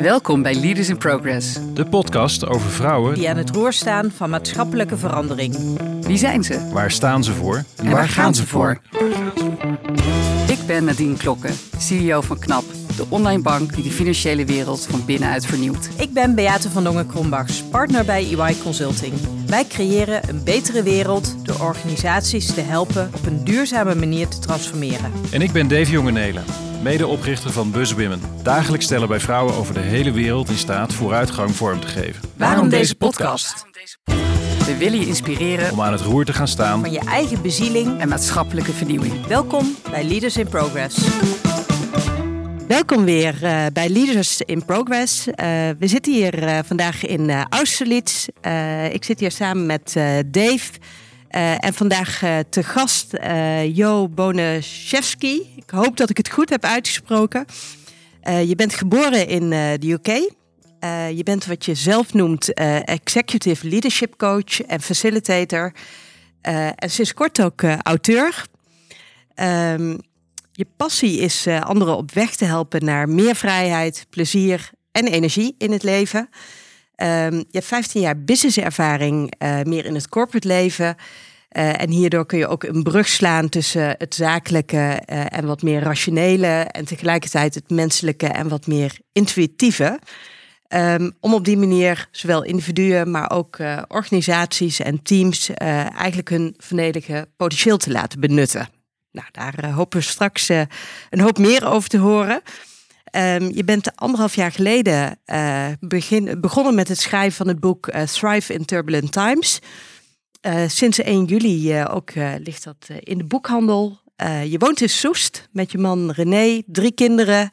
Welkom bij Leaders in Progress. De podcast over vrouwen. Die aan het roer staan van maatschappelijke verandering. Wie zijn ze? Waar staan ze voor? En, waar, gaan ze voor? Ik ben Nadine Klokken, CEO van KNAP, de online bank die de financiële wereld van binnenuit vernieuwt. Ik ben Beate van Dongen-Krombachs, partner bij EY Consulting. Wij creëren een betere wereld door organisaties te helpen op een duurzame manier te transformeren. En ik ben Dave Jongenelen, medeoprichter van BuzzWomen. Dagelijks stellen wij vrouwen over de hele wereld in staat vooruitgang vorm te geven. Waarom deze podcast? We willen je inspireren Om aan het roer te gaan staan. Van je eigen bezieling. en maatschappelijke vernieuwing. Welkom bij Leaders in Progress. Welkom weer eh, bij Leaders in Progress. Eh, we zitten hier eh, vandaag in eh, Austerlitz. Eh, ik zit hier samen met eh, Dave. Eh, en vandaag eh, te gast eh, Jo Bonaszewski. Ik hoop dat ik het goed heb uitgesproken. Je bent geboren in de UK. Je bent wat je zelf noemt Executive Leadership Coach en Facilitator. En sinds kort ook auteur. Ehm, je passie is anderen op weg te helpen naar meer vrijheid, plezier en energie in het leven. Ehm, je hebt 15 jaar businesservaring, eh, meer in het corporate leven. Eh, en hierdoor kun je ook een brug slaan tussen het zakelijke eh, en wat meer rationele. En tegelijkertijd het menselijke en wat meer intuïtieve. Ehm, om op die manier zowel individuen, maar ook organisaties en teams eigenlijk hun volledige potentieel te laten benutten. Nou, daar hopen we straks een hoop meer over te horen. Ehm, je bent anderhalf jaar geleden eh, begin, begonnen met het schrijven van het boek eh, Thrive in Turbulent Times. Eh, sinds 1 juli ook ligt dat in de boekhandel. Je woont in Soest met je man René, drie kinderen.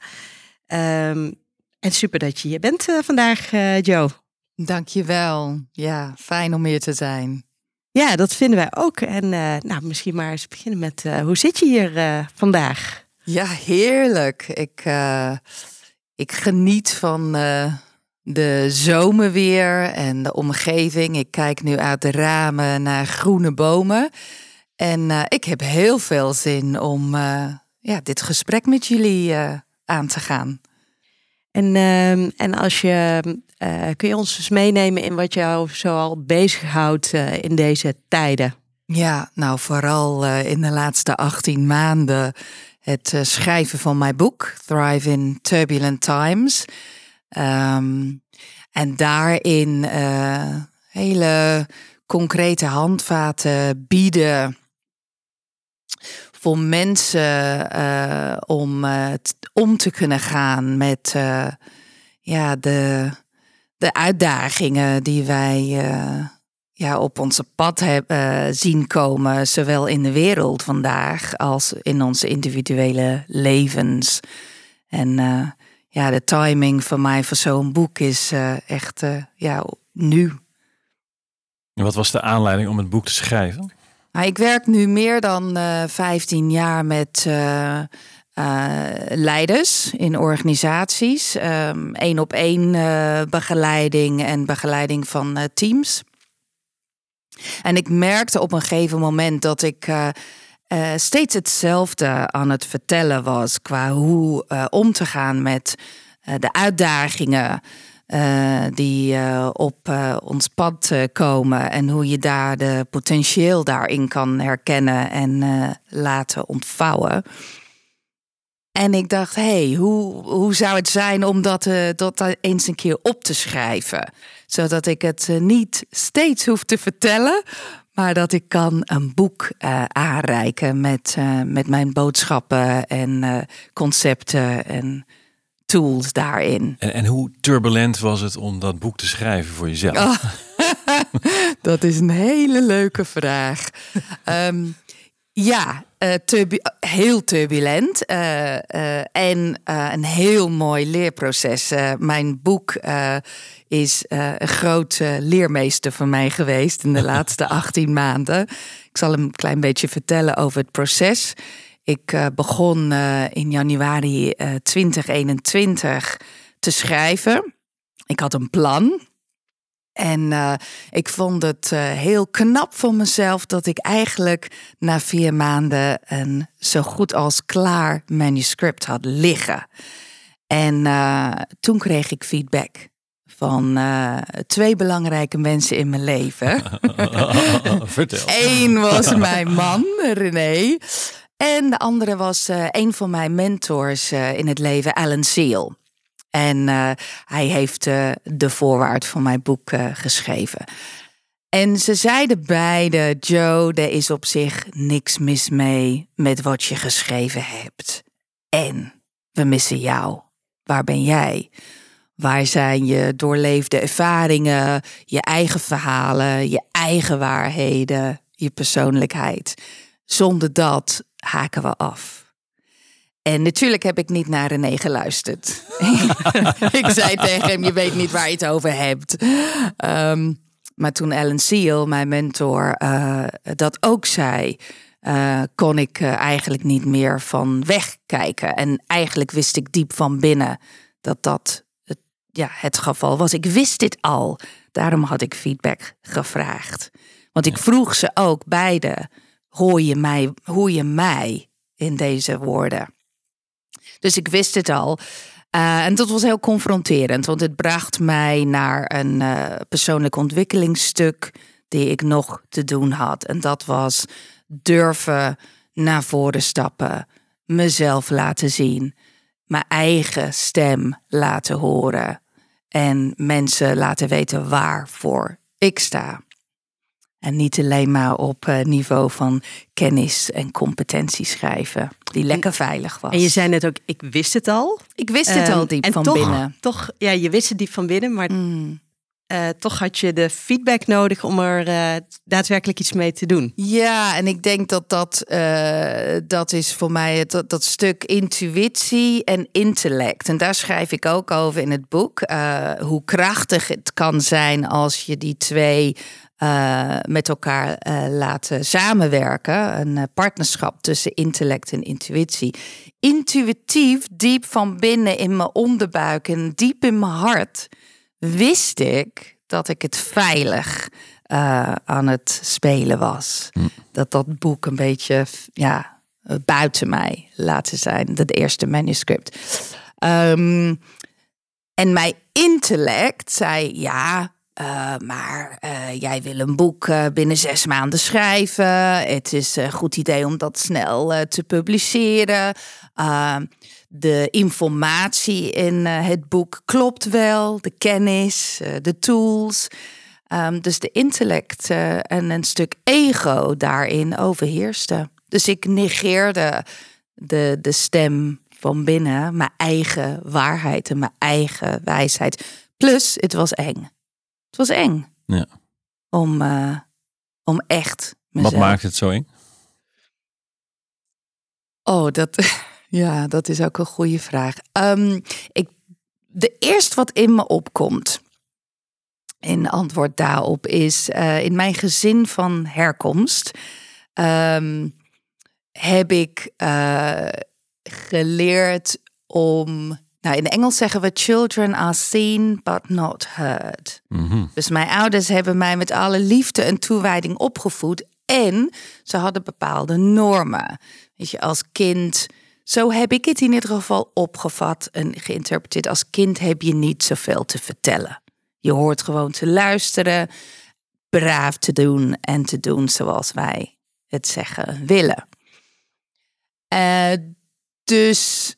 Ehm, en super dat je hier bent vandaag, Joe. Dankjewel. Ja, fijn om hier te zijn. Ja, dat vinden wij ook. En nou, misschien maar eens beginnen met hoe zit je hier vandaag? Ja, heerlijk. Ik, eh, ik geniet van eh, de zomerweer en de omgeving. Ik kijk nu uit de ramen naar groene bomen. En eh, ik heb heel veel zin om ja, dit gesprek met jullie aan te gaan. En, ehm, en als je, kun je ons eens meenemen in wat jou zoal bezighoudt in deze tijden? Ja, nou vooral in de laatste 18 maanden het eh, schrijven van mijn boek, Thrive in Turbulent Times. Ehm, en daarin eh, hele concrete handvaten bieden voor mensen eh, om om te kunnen gaan met ja, de, de uitdagingen die wij ja, op onze pad hebben eh, zien komen, zowel in de wereld vandaag als in onze individuele levens. En eh, ja, de timing van mij voor zo'n boek is eh, echt eh, ja, nu. En wat was de aanleiding om het boek te schrijven? Nou, ik werk nu meer dan eh 15 jaar met leiders in organisaties. Eén op één begeleiding en begeleiding van teams. En ik merkte op een gegeven moment dat ik eh, eh, steeds hetzelfde aan het vertellen was qua hoe eh, om te gaan met de uitdagingen die op ons pad komen en hoe je daar de potentieel daarin kan herkennen en laten ontvouwen. En ik dacht, hé, hey, hoe, hoe zou het zijn om dat, dat eens een keer op te schrijven? Zodat ik het eh, niet steeds hoef te vertellen, maar dat ik kan een boek eh, aanreiken met, eh, met mijn boodschappen en concepten en tools daarin. En, en hoe turbulent was het om dat boek te schrijven voor jezelf? Oh, dat is een hele leuke vraag. Ehm, ja, eh, turbu- heel turbulent eh, eh, en een heel mooi leerproces. Mijn boek is een groot leermeester voor mij geweest in de laatste 18 maanden. Ik zal een klein beetje vertellen over het proces. Ik begon in januari eh, 2021 te schrijven. Ik had een plan. En eh, ik vond het eh, heel knap van mezelf dat ik eigenlijk na vier maanden een zo goed als klaar manuscript had liggen. En uh, toen kreeg ik feedback van twee belangrijke mensen in mijn leven. Vertel. Eén was mijn man, René. En de andere was een van mijn mentors in het leven, Alan Seal. En hij heeft de voorwaard van mijn boek geschreven. En ze zeiden beide, Joe, er is op zich niks mis mee met wat je geschreven hebt. En we missen jou. Waar ben jij? Waar zijn je doorleefde ervaringen, je eigen verhalen, je eigen waarheden, je persoonlijkheid? Zonder dat haken we af. En natuurlijk heb ik niet naar René geluisterd. ik zei tegen hem: Je weet niet waar je het over hebt. Um, maar toen Alan Seal, mijn mentor, uh, dat ook zei, uh, kon ik uh, eigenlijk niet meer van wegkijken. En eigenlijk wist ik diep van binnen dat dat het, ja, het geval was. Ik wist dit al. Daarom had ik feedback gevraagd. Want ik vroeg ze ook beide: hoor je mij, hoor je mij in deze woorden? Dus ik wist het al. Uh, en dat was heel confronterend, want het bracht mij naar een uh, persoonlijk ontwikkelingsstuk die ik nog te doen had. En dat was durven naar voren stappen, mezelf laten zien, mijn eigen stem laten horen en mensen laten weten waarvoor ik sta. En niet alleen maar op uh, niveau van kennis en competentie schrijven, die lekker veilig was. En je zei net ook, ik wist het al. Ik wist het al Um, diep en van toch, binnen. Toch, ja, je wist het diep van binnen, maar Mm. eh, toch had je de feedback nodig om er eh, daadwerkelijk iets mee te doen. Ja, en ik denk dat dat, eh, dat is voor mij het, dat, dat stuk intuïtie en intellect. En daar schrijf ik ook over in het boek. eh, hoe krachtig het kan zijn als je die twee eh, met elkaar eh, laat samenwerken. Een eh, partnerschap tussen intellect en intuïtie. Intuïtief, diep van binnen in mijn onderbuik en diep in mijn hart, wist ik dat ik het veilig aan het spelen was. Dat dat boek een beetje ja, buiten mij laten zijn. Dat eerste manuscript. Ehm, en mijn intellect zei ja. Eh, maar eh, jij wil een boek eh, binnen zes maanden schrijven. Het is een goed idee om dat snel te publiceren. Ehm, de informatie in het boek klopt wel. De kennis, de tools. Ehm, dus de intellect en een stuk ego daarin overheerste. Dus ik negeerde de, de stem van binnen, mijn eigen waarheid en mijn eigen wijsheid. Plus, het was eng. Het was eng Ja. om, eh, om echt mezelf... Wat maakt het zo eng? Oh, dat, ja, dat is ook een goede vraag. Ehm, ik, de eerste wat in me opkomt, in antwoord daarop, is eh, in mijn gezin van herkomst ehm, heb ik eh, geleerd om. Nou, in Engels zeggen we: children are seen but not heard. Mhm. Dus mijn ouders hebben mij met alle liefde en toewijding opgevoed. En ze hadden bepaalde normen. Weet je, als kind, zo heb ik het in ieder geval opgevat en geïnterpreteerd. Als kind heb je niet zoveel te vertellen. Je hoort gewoon te luisteren, braaf te doen en te doen zoals wij het zeggen willen. Eh, dus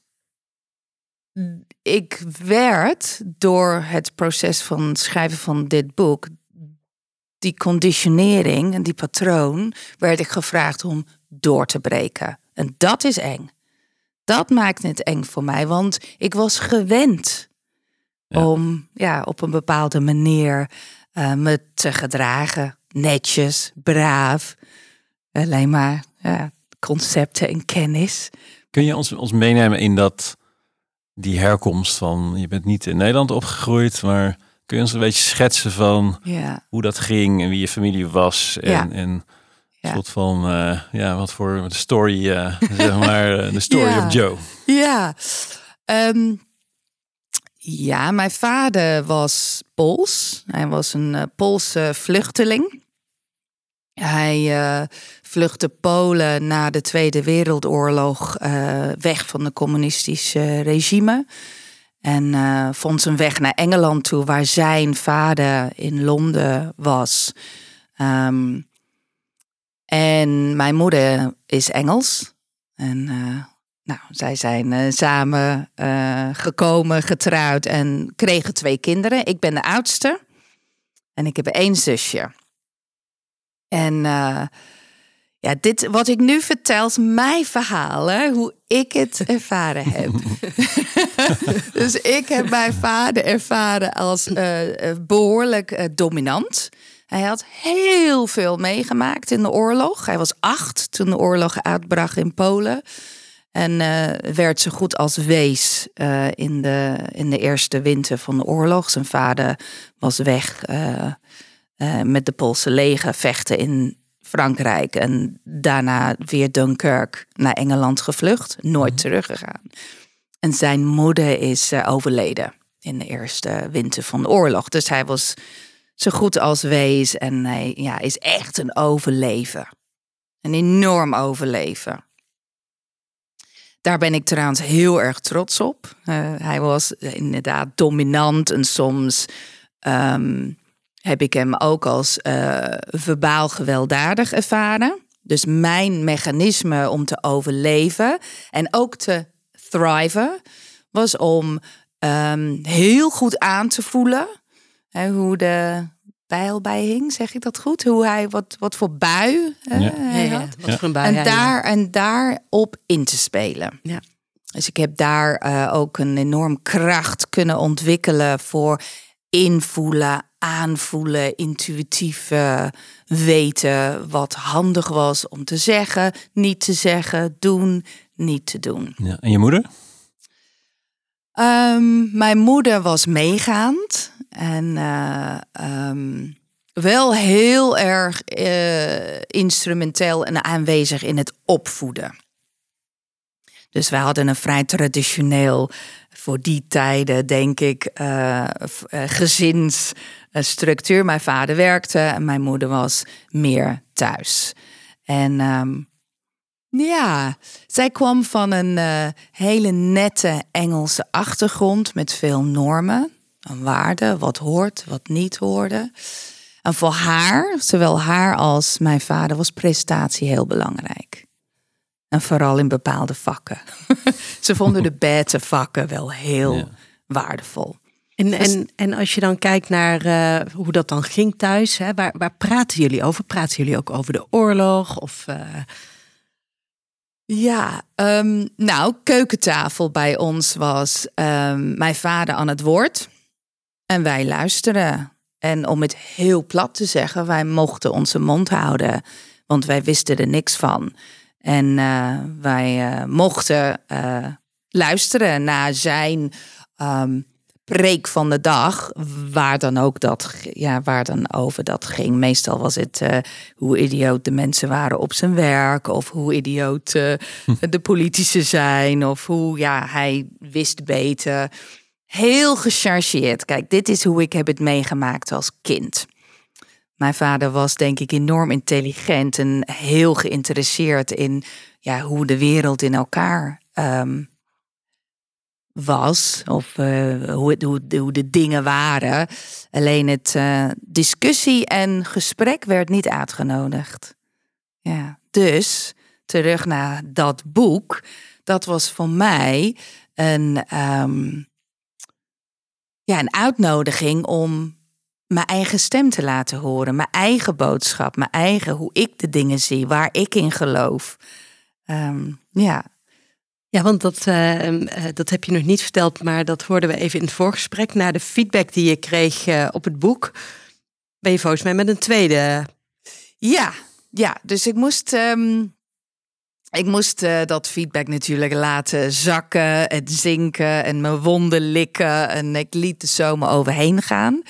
ik werd door het proces van schrijven van dit boek, die conditionering en die patroon, werd ik gevraagd om door te breken. En dat is eng. Dat maakt het eng voor mij, want ik was gewend Ja. om ja, op een bepaalde manier eh, me te gedragen. Netjes, braaf. Alleen maar ja, concepten en kennis. Kun je ons, ons meenemen in dat, die herkomst van, je bent niet in Nederland opgegroeid, maar kun je ons een beetje schetsen van Ja, hoe dat ging en wie je familie was en, Ja. en Ja. soort van, eh, ja, wat voor story, eh, zeg maar, eh, de story of Joe. Ja. Ehm, ja, mijn vader was Pools. Hij was een Poolse vluchteling. Hij eh, vluchtte Polen na de Tweede Wereldoorlog eh, weg van de communistische regime. En uh, vond zijn weg naar Engeland toe, waar zijn vader in Londen was. Um, en mijn moeder is Engels. En uh, nou, zij zijn uh, samen gekomen, getrouwd en kregen twee kinderen. Ik ben de oudste. En ik heb één zusje. En ja, dit wat ik nu vertel is mijn verhaal, hè, hoe ik het ervaren heb. dus ik heb mijn vader ervaren als uh, behoorlijk uh, dominant. Hij had heel veel meegemaakt in de oorlog. Hij was acht toen de oorlog uitbrak in Polen. En uh, werd zo goed als wees in, de, in de eerste winter van de oorlog. Zijn vader was weg met de Poolse leger vechten in Frankrijk en daarna weer Dunkirk naar Engeland gevlucht, nooit mhm. teruggegaan. En zijn moeder is uh, overleden in de eerste winter van de oorlog. Dus hij was zo goed als wees en hij ja, is echt een overleven. Een enorm overleven. Daar ben ik trouwens heel erg trots op. Uh, hij was inderdaad dominant en soms um, heb ik hem ook als uh, verbaal gewelddadig ervaren. Dus mijn mechanisme om te overleven en ook te thriven was om um, heel goed aan te voelen hè, hoe de bijl bij hing, zeg ik dat goed? Hoe hij wat, wat voor bui uh, ja. hij had. Ja, wat voor een bui en, daar, en daarop in te spelen. Ja. Dus ik heb daar uh, ook een enorm kracht kunnen ontwikkelen voor invoelen, aanvoelen, intuïtief uh, weten wat handig was om te zeggen, niet te zeggen, doen, niet te doen. Ja, en je moeder? Um, mijn moeder was meegaand en uh, um, wel heel erg uh, instrumenteel en aanwezig in het opvoeden. Dus wij hadden een vrij traditioneel, voor die tijden denk ik, uh, gezinsstructuur. Mijn vader werkte en mijn moeder was meer thuis. En um, ja, zij kwam van een uh, hele nette Engelse achtergrond met veel normen en waarden, wat hoort, wat niet hoorde. En voor haar, zowel haar als mijn vader, was prestatie heel belangrijk. En vooral in bepaalde vakken. Ze vonden de bete vakken wel heel waardevol. En, dus- en, en als je dan kijkt naar uh, hoe dat dan ging thuis, hè, waar, waar praten jullie over? Praten jullie ook over de oorlog? Of, uh... Ja, um, nou, keukentafel bij ons was um, mijn vader aan het woord. En wij luisteren. En om het heel plat te zeggen, wij mochten onze mond houden, want wij wisten er niks van. En uh, wij uh, mochten uh, luisteren naar zijn um, preek van de dag, waar dan ook dat, ja, waar dan over dat ging. Meestal was het hoe idioot de mensen waren op zijn werk, of hoe idioot de politici zijn, of hoe ja, hij wist beter. Heel gechargeerd. Kijk, dit is hoe ik heb het meegemaakt als kind. Mijn vader was denk ik enorm intelligent en heel geïnteresseerd in ja, hoe de wereld in elkaar um, was. Of uh, hoe, hoe, hoe, de dingen waren. Alleen het uh, discussie en gesprek werd niet uitgenodigd. Ja, dus terug naar dat boek. Dat was voor mij een, um, ja, een uitnodiging om mijn eigen stem te laten horen, mijn eigen boodschap, mijn eigen hoe ik de dingen zie, waar ik in geloof. Um, ja. Ja, want dat, uh, dat heb je nog niet verteld, maar dat hoorden we even in het voorgesprek. Na de feedback die je kreeg uh, op het boek, ben je volgens mij met een tweede. Ja, ja. Dus ik moest, um, ik moest uh, dat feedback natuurlijk laten zakken, het zinken en mijn wonden likken. En ik liet de zomer overheen gaan.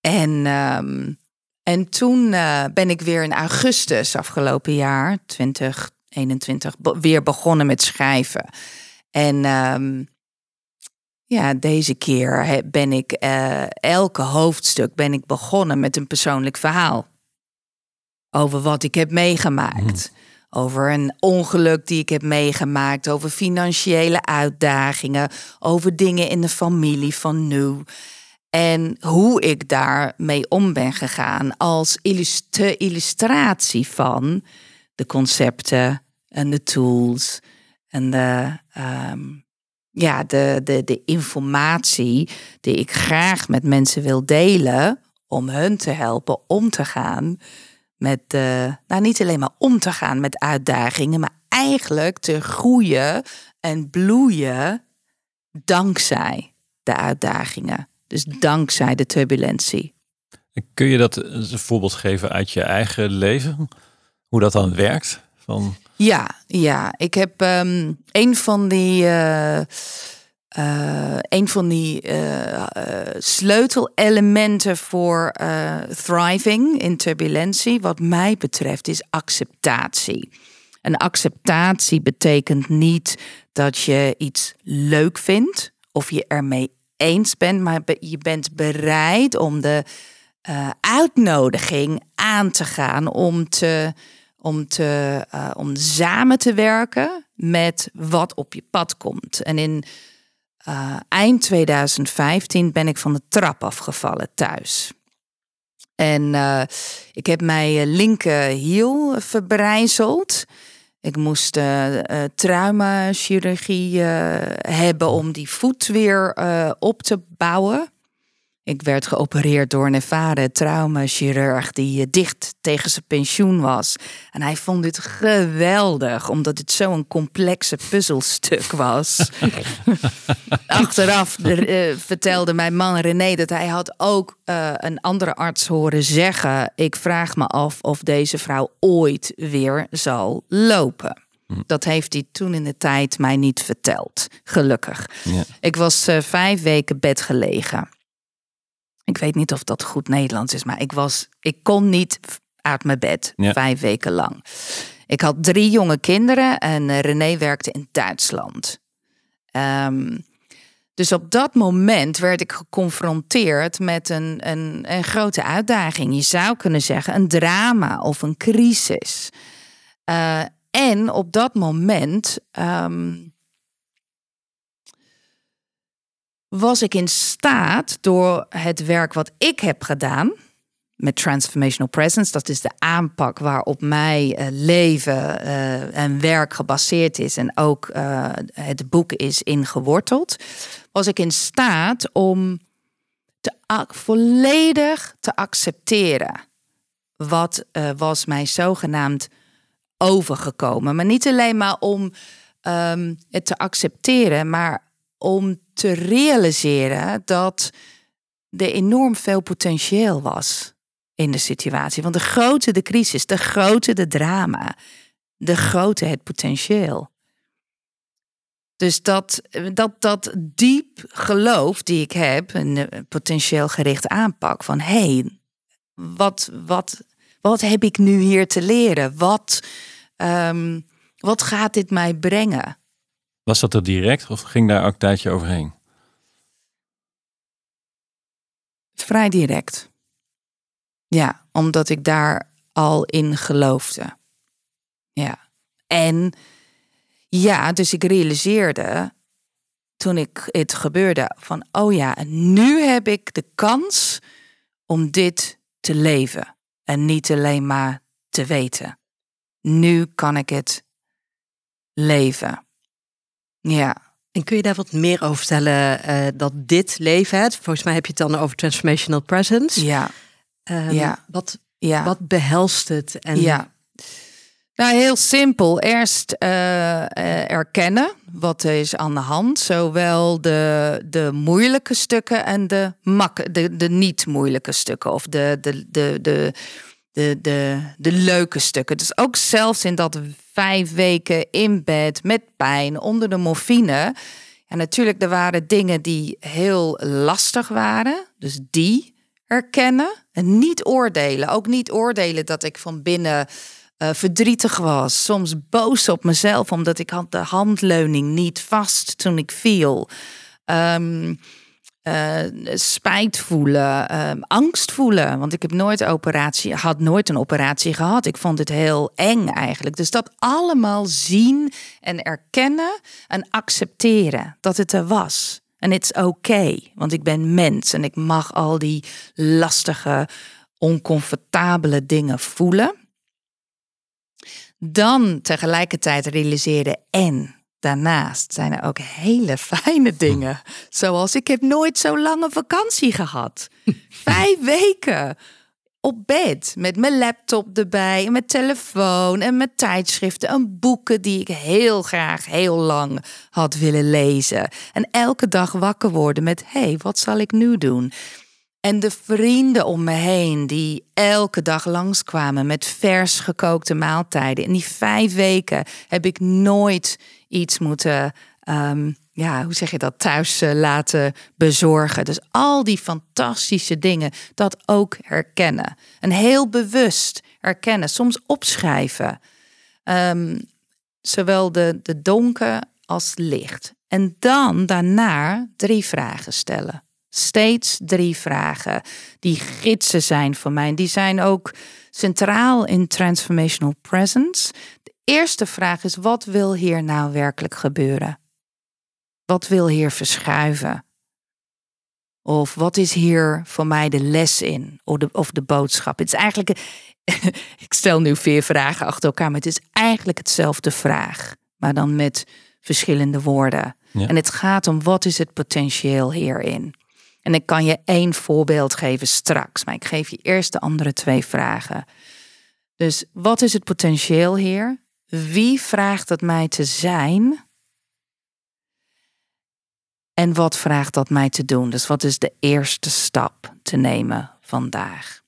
En, um, en toen uh, ben ik weer in augustus afgelopen jaar, 2021, weer begonnen met schrijven. En um, ja, deze keer ben ik uh, elke hoofdstuk ben ik begonnen met een persoonlijk verhaal. Over wat ik heb meegemaakt. over een ongeluk die ik heb meegemaakt, over financiële uitdagingen, over dingen in de familie van nu. En hoe ik daarmee om ben gegaan als illustratie van de concepten en de tools en de, ehm, ja, de, de, de informatie die ik graag met mensen wil delen om hun te helpen om te gaan met, uh, nou niet alleen maar om te gaan met uitdagingen, maar eigenlijk te groeien en bloeien dankzij de uitdagingen. Dus dankzij de turbulentie. Kun je dat een voorbeeld geven uit je eigen leven? Hoe dat dan werkt? Van... Ja, ja, ik heb um, een van die. Uh, uh, een van die uh, sleutelelementen voor thriving in turbulentie, wat mij betreft, is acceptatie. En acceptatie betekent niet dat je iets leuk vindt of je ermee eens bent, maar je bent bereid om de uitnodiging aan te gaan om te om, te, uh, om samen te werken met wat op je pad komt. En in uh, eind 2015 ben ik van de trap afgevallen thuis. En ik heb mijn linkerhiel verbrijzeld. Ik moest uh, traumachirurgie hebben om die voet weer op te bouwen. Ik werd geopereerd door een ervaren traumachirurg die eh, dicht tegen zijn pensioen was. En hij vond dit geweldig, omdat het zo'n complexe puzzelstuk was. Achteraf uh, vertelde mijn man René dat hij had ook uh, een andere arts horen zeggen... ik vraag me af of deze vrouw ooit weer zal lopen. Hm. Dat heeft hij toen in de tijd mij niet verteld, gelukkig. Ja. Ik was uh, vijf weken bed gelegen. Ik weet niet of dat goed Nederlands is, maar ik was, ik kon niet uit mijn bed vijf weken lang. Ik had drie jonge kinderen en uh, René werkte in Duitsland. Um, dus op dat moment werd ik geconfronteerd met een, een, een grote uitdaging. Je zou kunnen zeggen een drama of een crisis. Uh, en op dat moment um, was ik in staat door het werk wat ik heb gedaan met Transformational Presence, dat is de aanpak waarop mijn uh, leven uh, en werk gebaseerd is en ook uh, het boek is ingeworteld, was ik in staat om volledig te accepteren wat was mij zogenaamd overgekomen. Maar niet alleen maar om um, het te accepteren, maar om te realiseren dat er enorm veel potentieel was in de situatie. Want de groter de crisis, de groter de drama, de groter het potentieel. Dus dat, dat, dat diep geloof die ik heb, een potentieel gericht aanpak van hé, hey, wat, wat, wat heb ik nu hier te leren? Wat, um, wat gaat dit mij brengen? Was dat er direct of ging daar ook een tijdje overheen? Vrij direct. Ja, omdat ik daar al in geloofde. Ja. En ja, dus ik realiseerde toen ik het gebeurde van, oh ja, nu heb ik de kans om dit te leven en niet alleen maar te weten. Nu kan ik het leven. Ja. En kun je daar wat meer over vertellen uh, dat dit leven, het, volgens mij heb je het dan over transformational presence. Ja. Um, ja. Wat, ja. wat behelst het? En... Ja. Nou, heel simpel. Eerst uh, erkennen wat er is aan de hand. Zowel de, de moeilijke stukken en de, mak de, de niet moeilijke stukken. Of de, de, de, de, de, de, de leuke stukken. Dus ook zelfs in dat vijf weken in bed met pijn onder de morfine. En natuurlijk, er waren dingen die heel lastig waren. Dus die herkennen en niet oordelen. Ook niet oordelen dat ik van binnen uh, verdrietig was. Soms boos op mezelf omdat ik had de handleuning niet vast toen ik viel. Um, uh, spijt voelen, uh, angst voelen. Want ik heb nooit operatie, had nooit een operatie gehad. Ik vond het heel eng eigenlijk. Dus dat allemaal zien en erkennen en accepteren dat het er was. En is oké, okay, want ik ben mens en ik mag al die lastige, oncomfortabele dingen voelen. Dan tegelijkertijd realiseerde en daarnaast zijn er ook hele fijne dingen. Zoals ik heb nooit zo lange vakantie gehad. Vijf weken op bed met mijn laptop erbij en mijn telefoon en mijn tijdschriften en boeken die ik heel graag heel lang had willen lezen. En elke dag wakker worden met hé, hey, wat zal ik nu doen? En de vrienden om me heen die elke dag langskwamen met vers gekookte maaltijden. In die vijf weken heb ik nooit iets moeten, um, ja, hoe zeg je dat, thuis uh, laten bezorgen. Dus al die fantastische dingen, dat ook herkennen. En heel bewust herkennen, soms opschrijven. Um, zowel de, de donker als licht. En dan daarna drie vragen stellen. Steeds drie vragen die gidsen zijn voor mij. Die zijn ook centraal in Transformational Presence. De eerste vraag is: wat wil hier nou werkelijk gebeuren? Wat wil hier verschuiven? Of wat is hier voor mij de les in? Of de, of de boodschap? Het is eigenlijk. ik stel nu vier vragen achter elkaar, maar het is eigenlijk hetzelfde vraag, maar dan met verschillende woorden. En het gaat om wat is het potentieel hierin? En ik kan je één voorbeeld geven straks, maar ik geef je eerst de andere twee vragen. Dus wat is het potentieel hier? Wie vraagt het mij te zijn? En wat vraagt dat mij te doen? Dus wat is de eerste stap te nemen vandaag?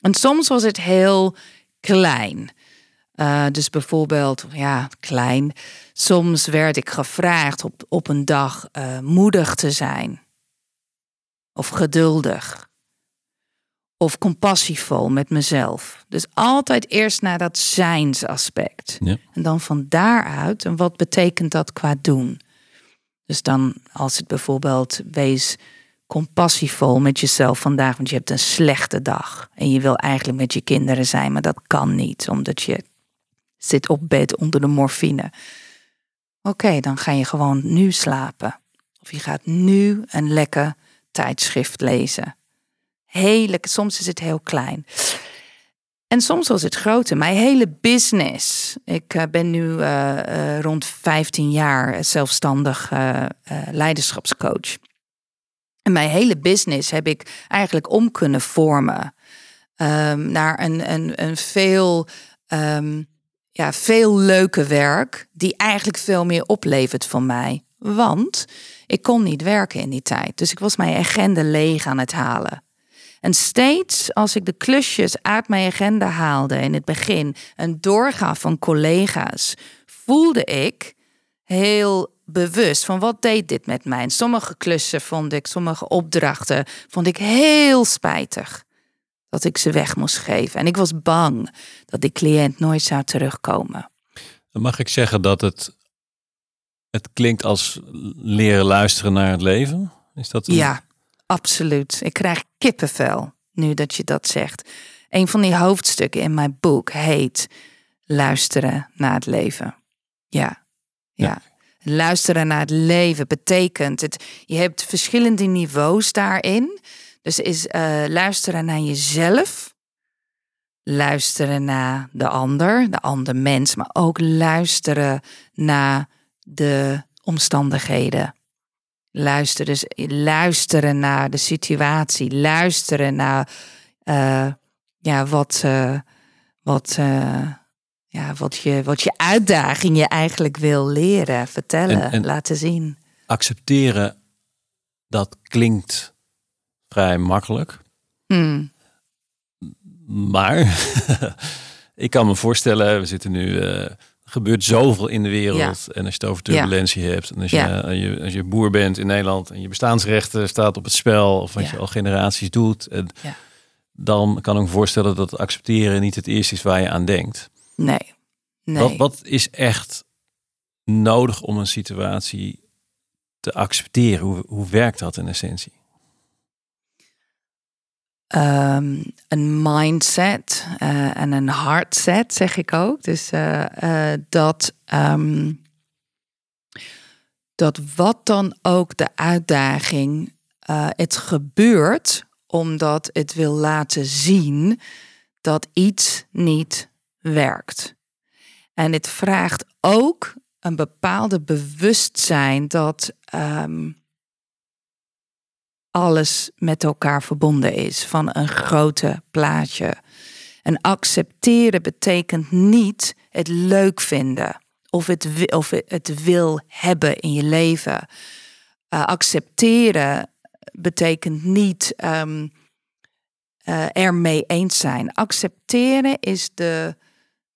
En soms was het heel klein. Uh, dus bijvoorbeeld, ja, klein. Soms werd ik gevraagd op, op een dag uh, moedig te zijn of geduldig of compassievol met mezelf. Dus altijd eerst naar dat zijnsaspect. Ja. En dan van daaruit, en wat betekent dat qua doen? Dus dan als het bijvoorbeeld wees compassievol met jezelf vandaag, want je hebt een slechte dag en je wil eigenlijk met je kinderen zijn, maar dat kan niet, omdat je zit op bed onder de morfine. Oké, dan ga je gewoon nu slapen. Of je gaat nu een lekker tijdschrift lezen. Hele, soms is het heel klein. En soms was het groter. Mijn hele business. Ik uh, ben nu uh, uh, rond 15 jaar zelfstandig leiderschapscoach. En mijn hele business heb ik eigenlijk om kunnen vormen um, naar een, een, een veel, um, ja, veel leuke werk, die eigenlijk veel meer oplevert voor mij. Want ik kon niet werken in die tijd. Dus ik was mijn agenda leeg aan het halen. En steeds als ik de klusjes uit mijn agenda haalde in het begin en doorgaf van collega's, voelde ik heel bewust van wat deed dit met mij. En sommige klussen vond ik, sommige opdrachten vond ik heel spijtig dat ik ze weg moest geven. En ik was bang dat die cliënt nooit zou terugkomen. Mag ik zeggen dat het het klinkt als leren luisteren naar het leven. Is dat? Ja, absoluut. Ik krijg kippenvel nu dat je dat zegt. Een van die hoofdstukken in mijn boek heet Luisteren naar het leven. Ja, ja. Luisteren naar het leven betekent het. Je hebt verschillende niveaus daarin. Dus is uh, luisteren naar jezelf, luisteren naar de ander, de ander mens, maar ook luisteren naar de omstandigheden. Luisteren, dus luisteren naar de situatie, luisteren naar uh, ja, wat, uh, wat, uh, ja, wat, je, wat je uitdaging je eigenlijk wil leren, vertellen, en, laten zien. Accepteren, dat klinkt vrij makkelijk. Hmm. Maar ik kan me voorstellen, we zitten nu gebeurt zoveel in de wereld. En als je het over turbulentie hebt. En als je, als je, boer bent in Nederland en je bestaansrechten staat op het spel. Of wat je al generaties doet. En dan kan ik me voorstellen dat accepteren niet het eerste is waar je aan denkt. Nee. nee. Wat, wat is echt nodig om een situatie te accepteren? Hoe, hoe werkt dat in essentie? Um, een mindset uh, en een heartset, zeg ik ook. Dus uh, uh, dat, um, dat wat dan ook de uitdaging, het gebeurt omdat het wil laten zien dat iets niet werkt. En het vraagt ook een bepaalde bewustzijn dat um, alles met elkaar verbonden is, van een grote plaatje. En accepteren betekent niet het leuk vinden of het, of het wil hebben in je leven. Uh, accepteren betekent niet um, uh, ermee eens zijn. Accepteren is de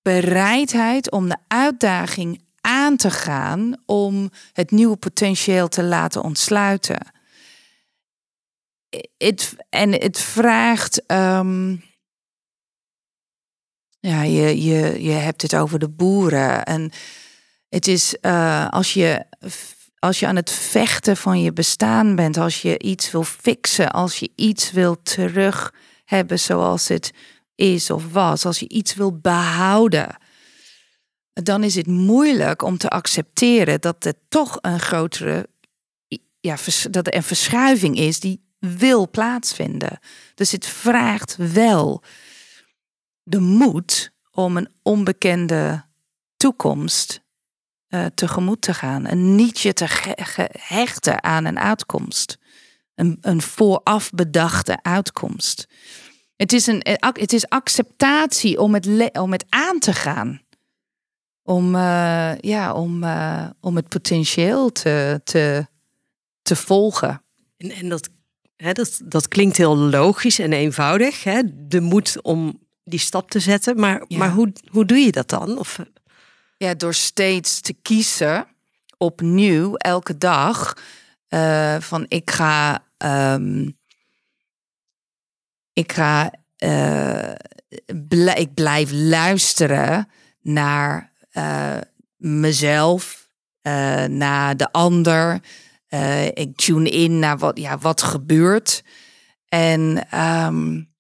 bereidheid om de uitdaging aan te gaan om het nieuwe potentieel te laten ontsluiten. Het, en het vraagt. Um, ja, je, je, je hebt het over de boeren. En het is uh, als je als je aan het vechten van je bestaan bent, als je iets wil fixen, als je iets wil terug hebben zoals het is of was, als je iets wil behouden, dan is het moeilijk om te accepteren dat er toch een grotere, ja, dat er een verschuiving is die wil plaatsvinden. Dus het vraagt wel de moed om een onbekende toekomst uh, tegemoet te gaan en niet je te hechten aan een uitkomst. Een, een vooraf bedachte uitkomst. Het is, een, eh, het is acceptatie om het, om het aan te gaan. Om, uh, ja, om, om het potentieel te, te, te volgen. En, en dat, hè, dat, dat klinkt heel logisch en eenvoudig. Hè? De moed om die stap te zetten. Maar, ja. maar hoe, hoe doe je dat dan? Of... Ja, door steeds te kiezen, opnieuw, elke dag. Uh, van ik ga um, ik ga, uh, ik blijf luisteren naar uh, mezelf, naar de ander. Ik tune in naar wat, ja, wat gebeurt. En um,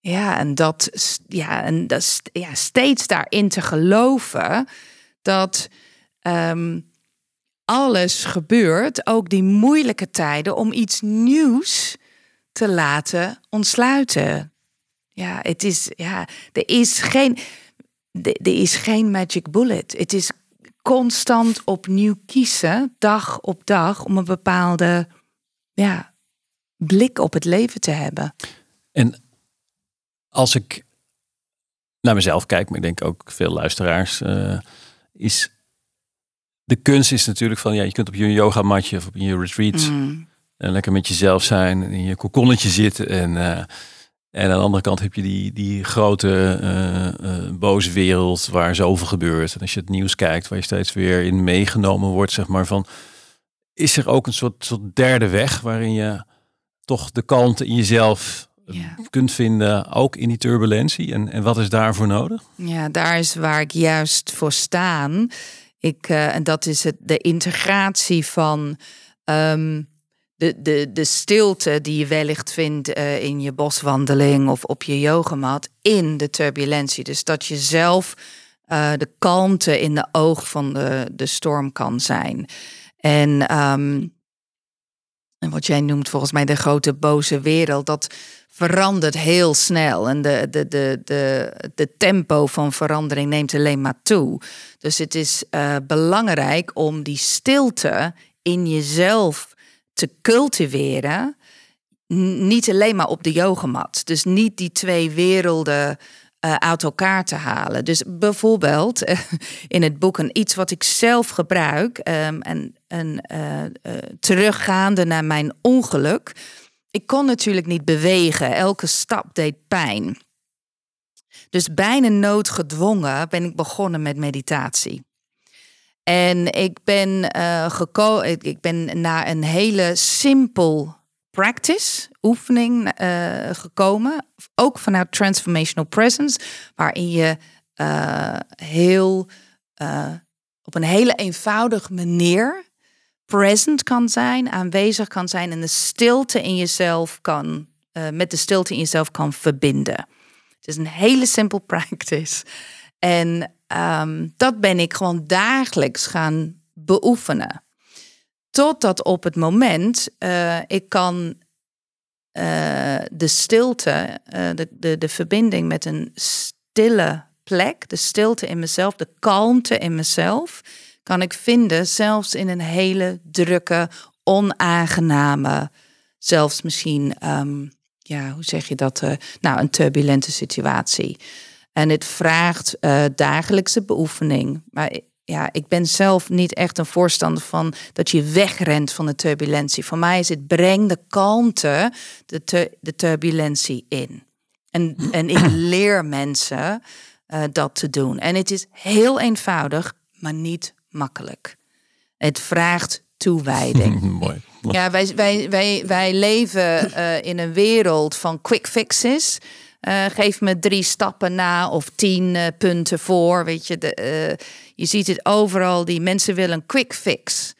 ja, en dat, ja, en dat, ja, steeds daarin te geloven dat um, alles gebeurt, ook die moeilijke tijden, om iets nieuws te laten ontsluiten. Ja, het is, ja, er is geen, er is geen magic bullet. Het is constant opnieuw kiezen, dag op dag, om een bepaalde ja, blik op het leven te hebben. En als ik naar mezelf kijk, maar ik denk ook veel luisteraars, uh, is de kunst is natuurlijk van ja, je kunt op je yogamatje of op je retreat mm. En lekker met jezelf zijn, in je kokonnetje zitten. En, uh, en aan de andere kant heb je die, die grote uh, boze wereld waar zoveel gebeurt. En als je het nieuws kijkt, waar je steeds weer in meegenomen wordt, zeg maar van. Is er ook een soort, soort derde weg waarin je toch de kalmte in jezelf kunt vinden, ook in die turbulentie? En, en wat is daarvoor nodig? Ja, daar is waar ik juist voor sta. Ik, en dat is het, de integratie van. Um, de, de, de stilte die je wellicht vindt uh, in je boswandeling of op je yogamat in de turbulentie. Dus dat je zelf uh, de kalmte in de oog van de, de storm kan zijn. En, um, en wat jij noemt volgens mij de grote boze wereld, dat verandert heel snel. En de, de, de, de, de tempo van verandering neemt alleen maar toe. Dus het is uh, belangrijk om die stilte in jezelf te cultiveren. Niet alleen maar op de yogamat. Dus niet die twee werelden uh, uit elkaar te halen. Dus bijvoorbeeld uh, in het boek een iets wat ik zelf gebruik um, en, en uh, teruggaande naar mijn ongeluk. Ik kon natuurlijk niet bewegen. Elke stap deed pijn. Dus bijna noodgedwongen ben ik begonnen met meditatie. En ik ben, uh, geko ik ben naar een hele simpel practice, oefening uh, gekomen. Ook vanuit Transformational Presence, waarin je uh, heel, op een hele eenvoudige manier present kan zijn, aanwezig kan zijn en de stilte in jezelf kan, met de stilte in jezelf kan verbinden. Het is een hele simpel practice. En um, dat ben ik gewoon dagelijks gaan beoefenen. Totdat op het moment uh, ik kan uh, de stilte, de, de, de verbinding met een stille plek, de stilte in mezelf, de kalmte in mezelf, kan ik vinden, zelfs in een hele drukke, onaangename, zelfs misschien, um, ja, hoe zeg je dat? Nou, een turbulente situatie. En het vraagt uh, dagelijkse beoefening. Maar ja, ik ben zelf niet echt een voorstander van dat je wegrent van de turbulentie. Voor mij is het breng de kalmte, de, de turbulentie in. En, en ik leer mensen uh, dat te doen. En het is heel eenvoudig, maar niet makkelijk. Het vraagt toewijding. Mooi. Ja, wij, wij, wij, wij leven uh, in een wereld van quick fixes. Uh, geef me drie stappen na of tien uh, punten voor. Weet je, de, je ziet het overal. Die mensen willen een quick fix.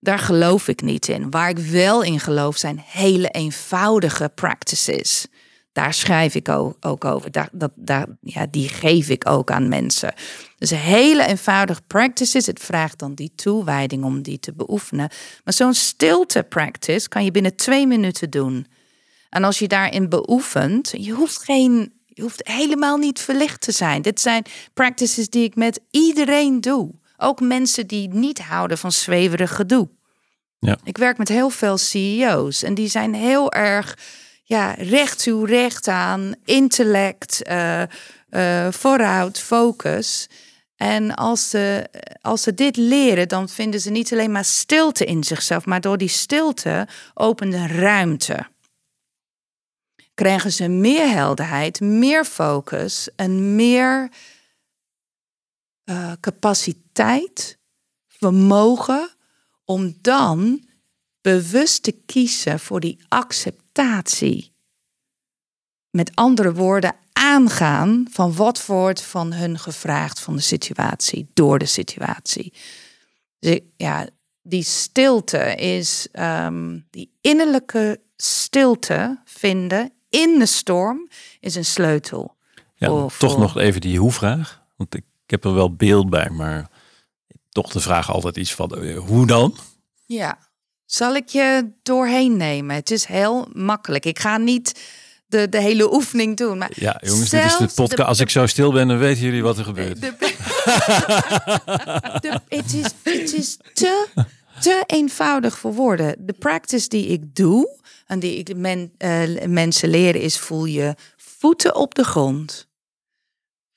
Daar geloof ik niet in. Waar ik wel in geloof zijn hele eenvoudige practices. Daar schrijf ik ook, over. Dat, ja, die geef ik ook aan mensen. Dus hele eenvoudig practices. Het vraagt dan die toewijding om die te beoefenen. Maar zo'n stilte practice kan je binnen twee minuten doen. En als je daarin beoefent, je hoeft geen. Je hoeft helemaal niet verlicht te zijn. Dit zijn practices die ik met iedereen doe. Ook mensen die niet houden van zweverig gedoe. Ja. Ik werk met heel veel CEO's en die zijn heel erg ja, recht toe, recht aan, intellect, uh, uh, vooruit, focus. En als ze, als ze dit leren, dan vinden ze niet alleen maar stilte in zichzelf, maar door die stilte opent een ruimte. Krijgen ze meer helderheid, meer focus en meer uh, capaciteit, vermogen om dan bewust te kiezen voor die acceptatie. Met andere woorden, aangaan van wat wordt van hun gevraagd van de situatie, door de situatie. Dus ja, die stilte is um, die innerlijke stilte vinden in de storm is een sleutel. Ja, voor, toch nog even die hoe-vraag. Want ik, ik heb er wel beeld bij, maar toch de vraag altijd iets van uh, hoe dan? Ja, zal ik je doorheen nemen? Het is heel makkelijk. Ik ga niet de, de hele oefening doen. Maar ja, jongens, dit is de podcast. Als ik zo stil ben, dan weten jullie wat er gebeurt. Het is, het is te, te eenvoudig voor woorden. De practice die ik doe en die ik uh, mensen leren is: voel je voeten op de grond,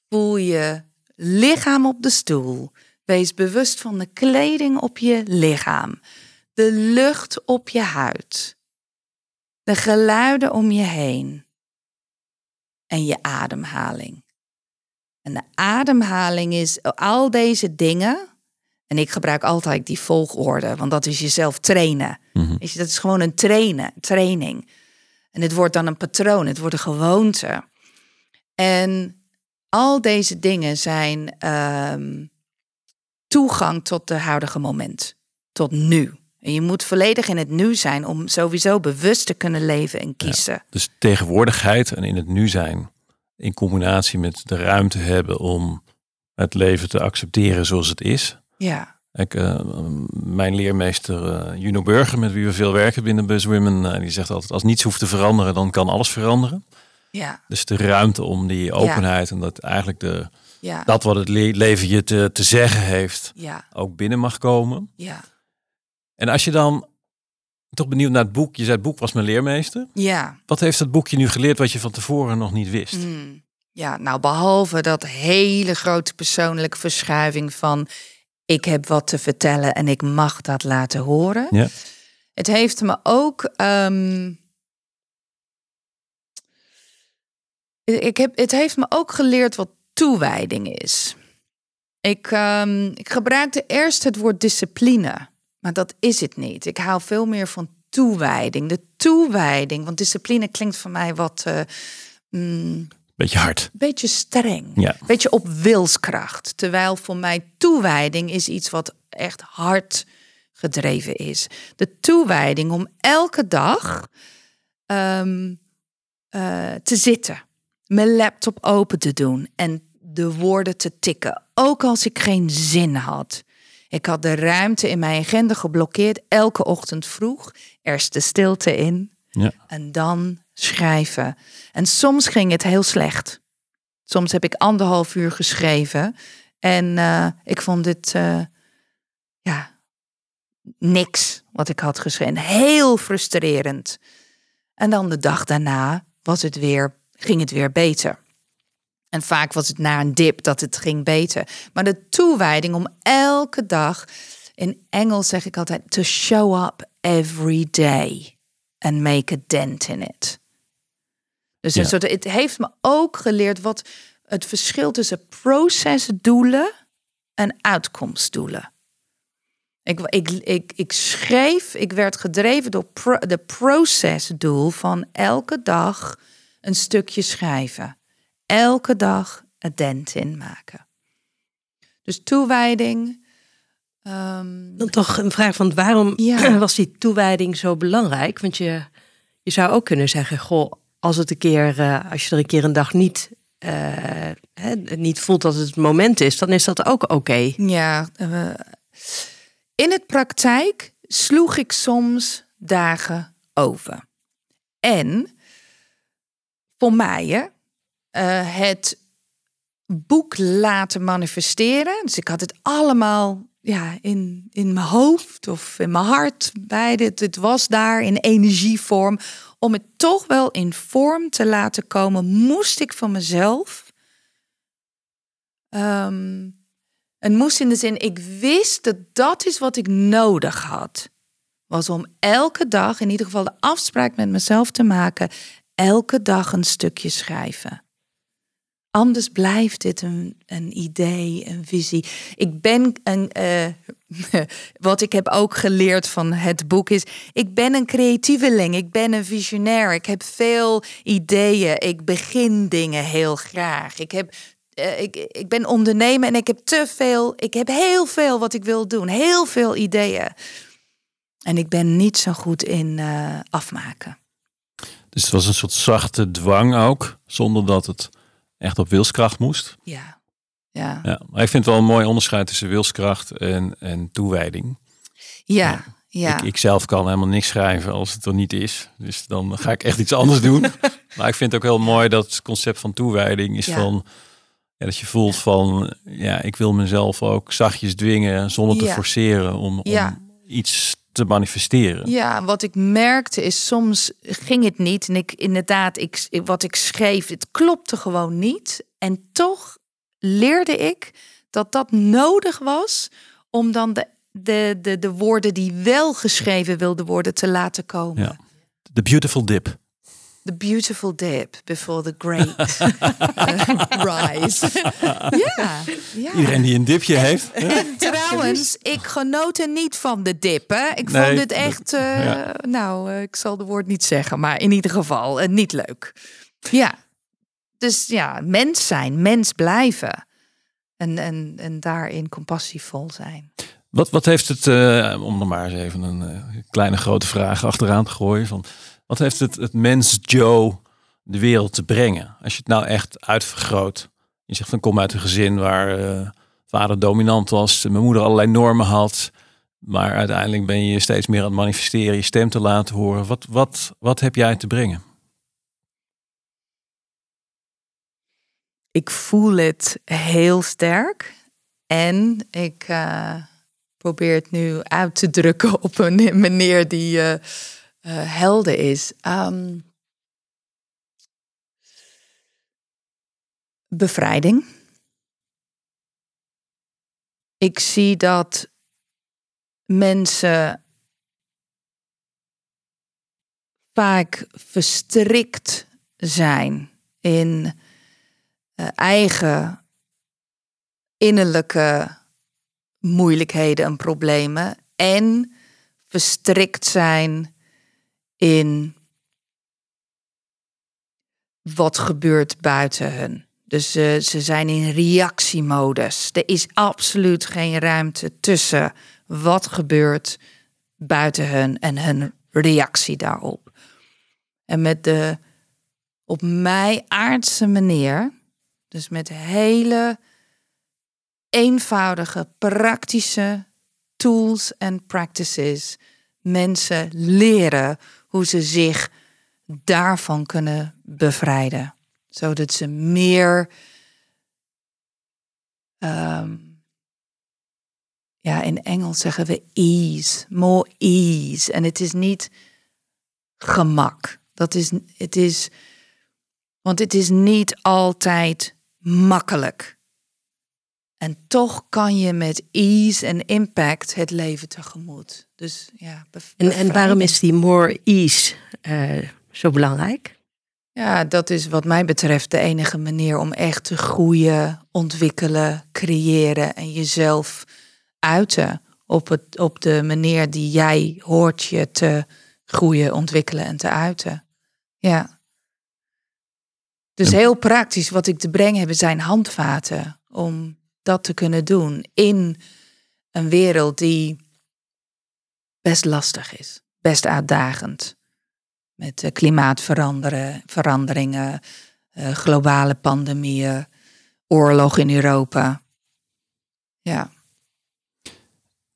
voel je lichaam op de stoel. Wees bewust van de kleding op je lichaam de lucht op je huid, de geluiden om je heen en je ademhaling. En de ademhaling is al deze dingen. En ik gebruik altijd die volgorde, want dat is jezelf trainen. Mm Dat is gewoon een trainen, training. En het wordt dan een patroon, het wordt een gewoonte. En al deze dingen zijn um, toegang tot de huidige moment, tot nu. En je moet volledig in het nu zijn om sowieso bewust te kunnen leven en kiezen. dus tegenwoordigheid en in het nu zijn, in combinatie met de ruimte hebben om het leven te accepteren zoals het is. Ja. Ik, uh, mijn leermeester uh, Juno Burger, met wie we veel werken binnen Buzz Women, uh, die zegt altijd: als niets hoeft te veranderen, dan kan alles veranderen. Ja. Dus de ruimte om die openheid en dat eigenlijk de, ja. dat wat het le leven je te, te zeggen heeft, ja. ook binnen mag komen. Ja. En als je dan toch benieuwd naar het boek, je zei het boek was mijn leermeester. Ja. Wat heeft dat boekje nu geleerd wat je van tevoren nog niet wist? Mm. Ja, nou behalve dat hele grote persoonlijke verschuiving van ik heb wat te vertellen en ik mag dat laten horen. Ja. Het heeft me ook. Um, ik heb, het heeft me ook geleerd wat toewijding is. Ik, um, ik gebruikte eerst het woord discipline. Maar dat is het niet. Ik hou veel meer van toewijding. De toewijding, want discipline klinkt voor mij wat. Uh, mm, beetje hard. Beetje streng. Ja. Beetje op wilskracht. Terwijl voor mij toewijding is iets wat echt hard gedreven is. De toewijding om elke dag ehm, eh, te zitten, mijn laptop open te doen en de woorden te tikken, ook als ik geen zin had. Ik had de ruimte in mijn agenda geblokkeerd, elke ochtend vroeg, eerst de stilte in Ja. en dan schrijven. En soms ging het heel slecht. Soms heb ik anderhalf uur geschreven en eh, ik vond dit eh, ja, niks wat ik had geschreven. Heel frustrerend. En dan de dag daarna was het weer, ging het weer beter. En vaak was het na een dip dat het ging beter. Maar de toewijding om elke dag, in Engels zeg ik altijd, to show up every day and make a dent in it. Dus een Ja. soort, het heeft me ook geleerd wat het verschil tussen procesdoelen en uitkomstdoelen. Ik, ik, ik, ik schreef, ik werd gedreven door pro, de procesdoel van elke dag een stukje schrijven. Elke dag een dent in maken. Dus toewijding. ehm, Dan toch een vraag van waarom Ja. was die toewijding zo belangrijk? Want je, je zou ook kunnen zeggen, goh, als het een keer, eh, als je er een keer een dag niet, eh, hè, niet voelt dat het het moment is, dan is dat ook oké. Ja, eh, in het praktijk sloeg ik soms dagen over. En voor mij, het boek laten manifesteren. Dus ik had het allemaal ja, in, in mijn hoofd of in mijn hart. Beide. Het was daar in energievorm. Om het toch wel in vorm te laten komen, moest ik van mezelf. en moest in de zin, ik wist dat dat is wat ik nodig had. Was om elke dag, in ieder geval de afspraak met mezelf te maken, elke dag een stukje schrijven. Anders blijft dit een, een idee, een visie. Ik ben een. eh, wat ik heb ook geleerd van het boek is. Ik ben een creatieveling. Ik ben een visionair. Ik heb veel ideeën. Ik begin dingen heel graag. Ik heb. eh, ik, ik ben ondernemer en ik heb te veel. Ik heb heel veel wat ik wil doen. Heel veel ideeën. En ik ben niet zo goed in eh, afmaken. Dus het was een soort zachte dwang ook, zonder dat het echt op wilskracht moest. Ja. Ja. Ja, maar ik vind het wel een mooi onderscheid tussen wilskracht en, en toewijding. Ja. ja. Ik, ik zelf kan helemaal niks schrijven als het er niet is. Dus dan ga ik echt iets anders doen. maar ik vind het ook heel mooi dat het concept van toewijding is Ja. van... Ja, dat je voelt van, ja, ik wil mezelf ook zachtjes dwingen zonder te forceren om, om Ja. iets te manifesteren. Ja, wat ik merkte is soms ging het niet. En ik inderdaad, ik, wat ik schreef, het klopte gewoon niet. En toch leerde ik dat dat nodig was om dan de, de, de, de woorden die wel geschreven wilden worden te laten komen. Ja. The beautiful dip. The beautiful dip before the great rise. ja, ja. Iedereen die een dipje heeft. En trouwens, ik genoot er niet van de dip. Hè? Ik Nee, vond het echt, eh, ja. nou, eh, ik zal de woord niet zeggen, maar in ieder geval eh, niet leuk. Ja, dus ja, mens zijn, mens blijven. En, en, en daarin compassievol zijn. Wat, wat heeft het, om er maar eens even een kleine grote vraag achteraan te gooien. Van, wat heeft het, het mens Joe de wereld te brengen? Als je het nou echt uitvergroot. Je zegt van kom uit een gezin waar eh, vader dominant was. Mijn moeder allerlei normen had. Maar uiteindelijk ben je steeds meer aan het manifesteren. Je stem te laten horen. Wat, wat, wat heb jij te brengen? Ik voel het heel sterk. En ik eh, probeer het nu uit te drukken op een manier die eh, eh, helder is. Ehm, bevrijding. Ik zie dat mensen vaak verstrikt zijn in eh, eigen innerlijke moeilijkheden en problemen en verstrikt zijn in wat gebeurt buiten hun. Dus eh, ze zijn in reactiemodus. Er is absoluut geen ruimte tussen wat gebeurt buiten hun en hun reactie daarop. En met de op mij aardse manier, dus met hele eenvoudige, praktische tools en practices, mensen leren hoe ze zich daarvan kunnen bevrijden. Zodat ze meer ehm, ja, in Engels zeggen we ease, more ease. En het is niet gemak. Dat is, het is, want het is niet altijd makkelijk. En toch kan je met ease en impact het leven tegemoet. Dus ja. En, en waarom is die more ease uh, zo belangrijk? Ja, dat is wat mij betreft de enige manier om echt te groeien, ontwikkelen, creëren en jezelf uiten op, het, op de manier die jij hoort je te groeien, ontwikkelen en te uiten. Ja. Dus heel praktisch wat ik te brengen heb zijn handvaten om dat te kunnen doen in een wereld die best lastig is, best uitdagend. Met uh, klimaatveranderingen, uh, globale pandemieën, oorlog in Europa. Ja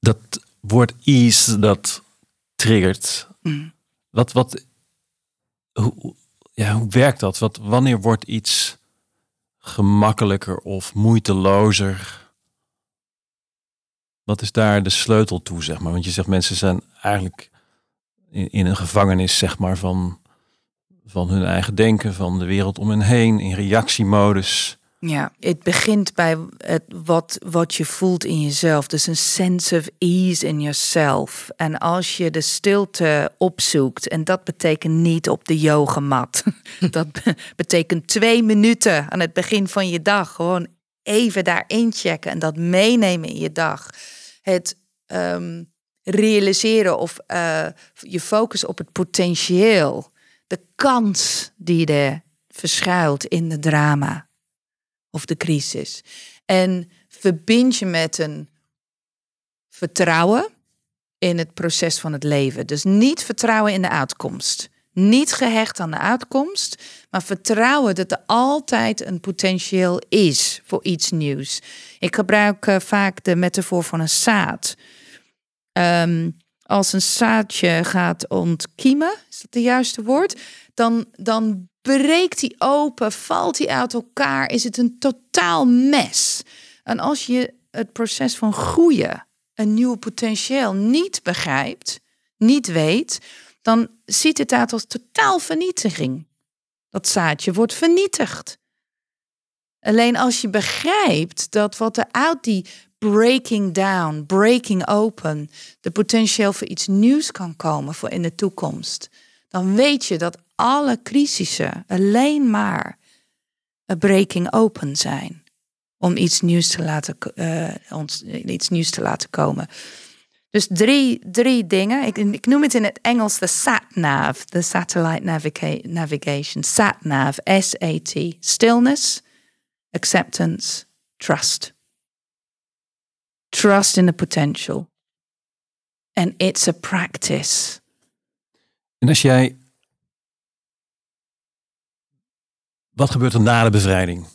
dat woord ease dat triggert. Mm. Wat, wat, hoe, ja, hoe werkt dat? Wat, wanneer wordt iets gemakkelijker of moeitelozer? Wat is daar de sleutel toe, zeg maar? Want je zegt mensen zijn eigenlijk in, een gevangenis, zeg maar, van, van hun eigen denken, van de wereld om hen heen, in reactiemodus. Ja, het begint bij het, wat, wat je voelt in jezelf. Dus een sense of ease in yourself. En als je de stilte opzoekt, en dat betekent niet op de yogamat. dat betekent twee minuten aan het begin van je dag. Gewoon even daarin checken en dat meenemen in je dag. Het um, realiseren of uh, je focus op het potentieel. De kans die er verschuilt in de drama of de crisis. En verbind je met een vertrouwen in het proces van het leven. Dus niet vertrouwen in de uitkomst. Niet gehecht aan de uitkomst, maar vertrouwen dat er altijd een potentieel is voor iets nieuws. Ik gebruik uh, vaak de metafoor van een zaad. Um, als een zaadje gaat ontkiemen, is dat het juiste woord? Dan, dan breekt die open, valt die uit elkaar, is het een totaal mes. En als je het proces van groeien, een nieuw potentieel niet begrijpt, niet weet, dan ziet het uit als totaal vernietiging. Dat zaadje wordt vernietigd. Alleen als je begrijpt dat wat er uit die breaking down, breaking open, de potentieel voor iets nieuws kan komen voor in de toekomst, dan weet je dat alle crisissen alleen maar een breaking open zijn. Om iets nieuws te laten, uh, ons, iets nieuws te laten komen. Dus drie, drie dingen. Ik, ik noem het in het Engels de SAT-NAV, de Satellite Naviga Navigation. SAT-NAV, S-A-T. Stillness, acceptance, trust. Trust in the potential. And it's a practice. En als jij Wat gebeurt er na de bevrijding?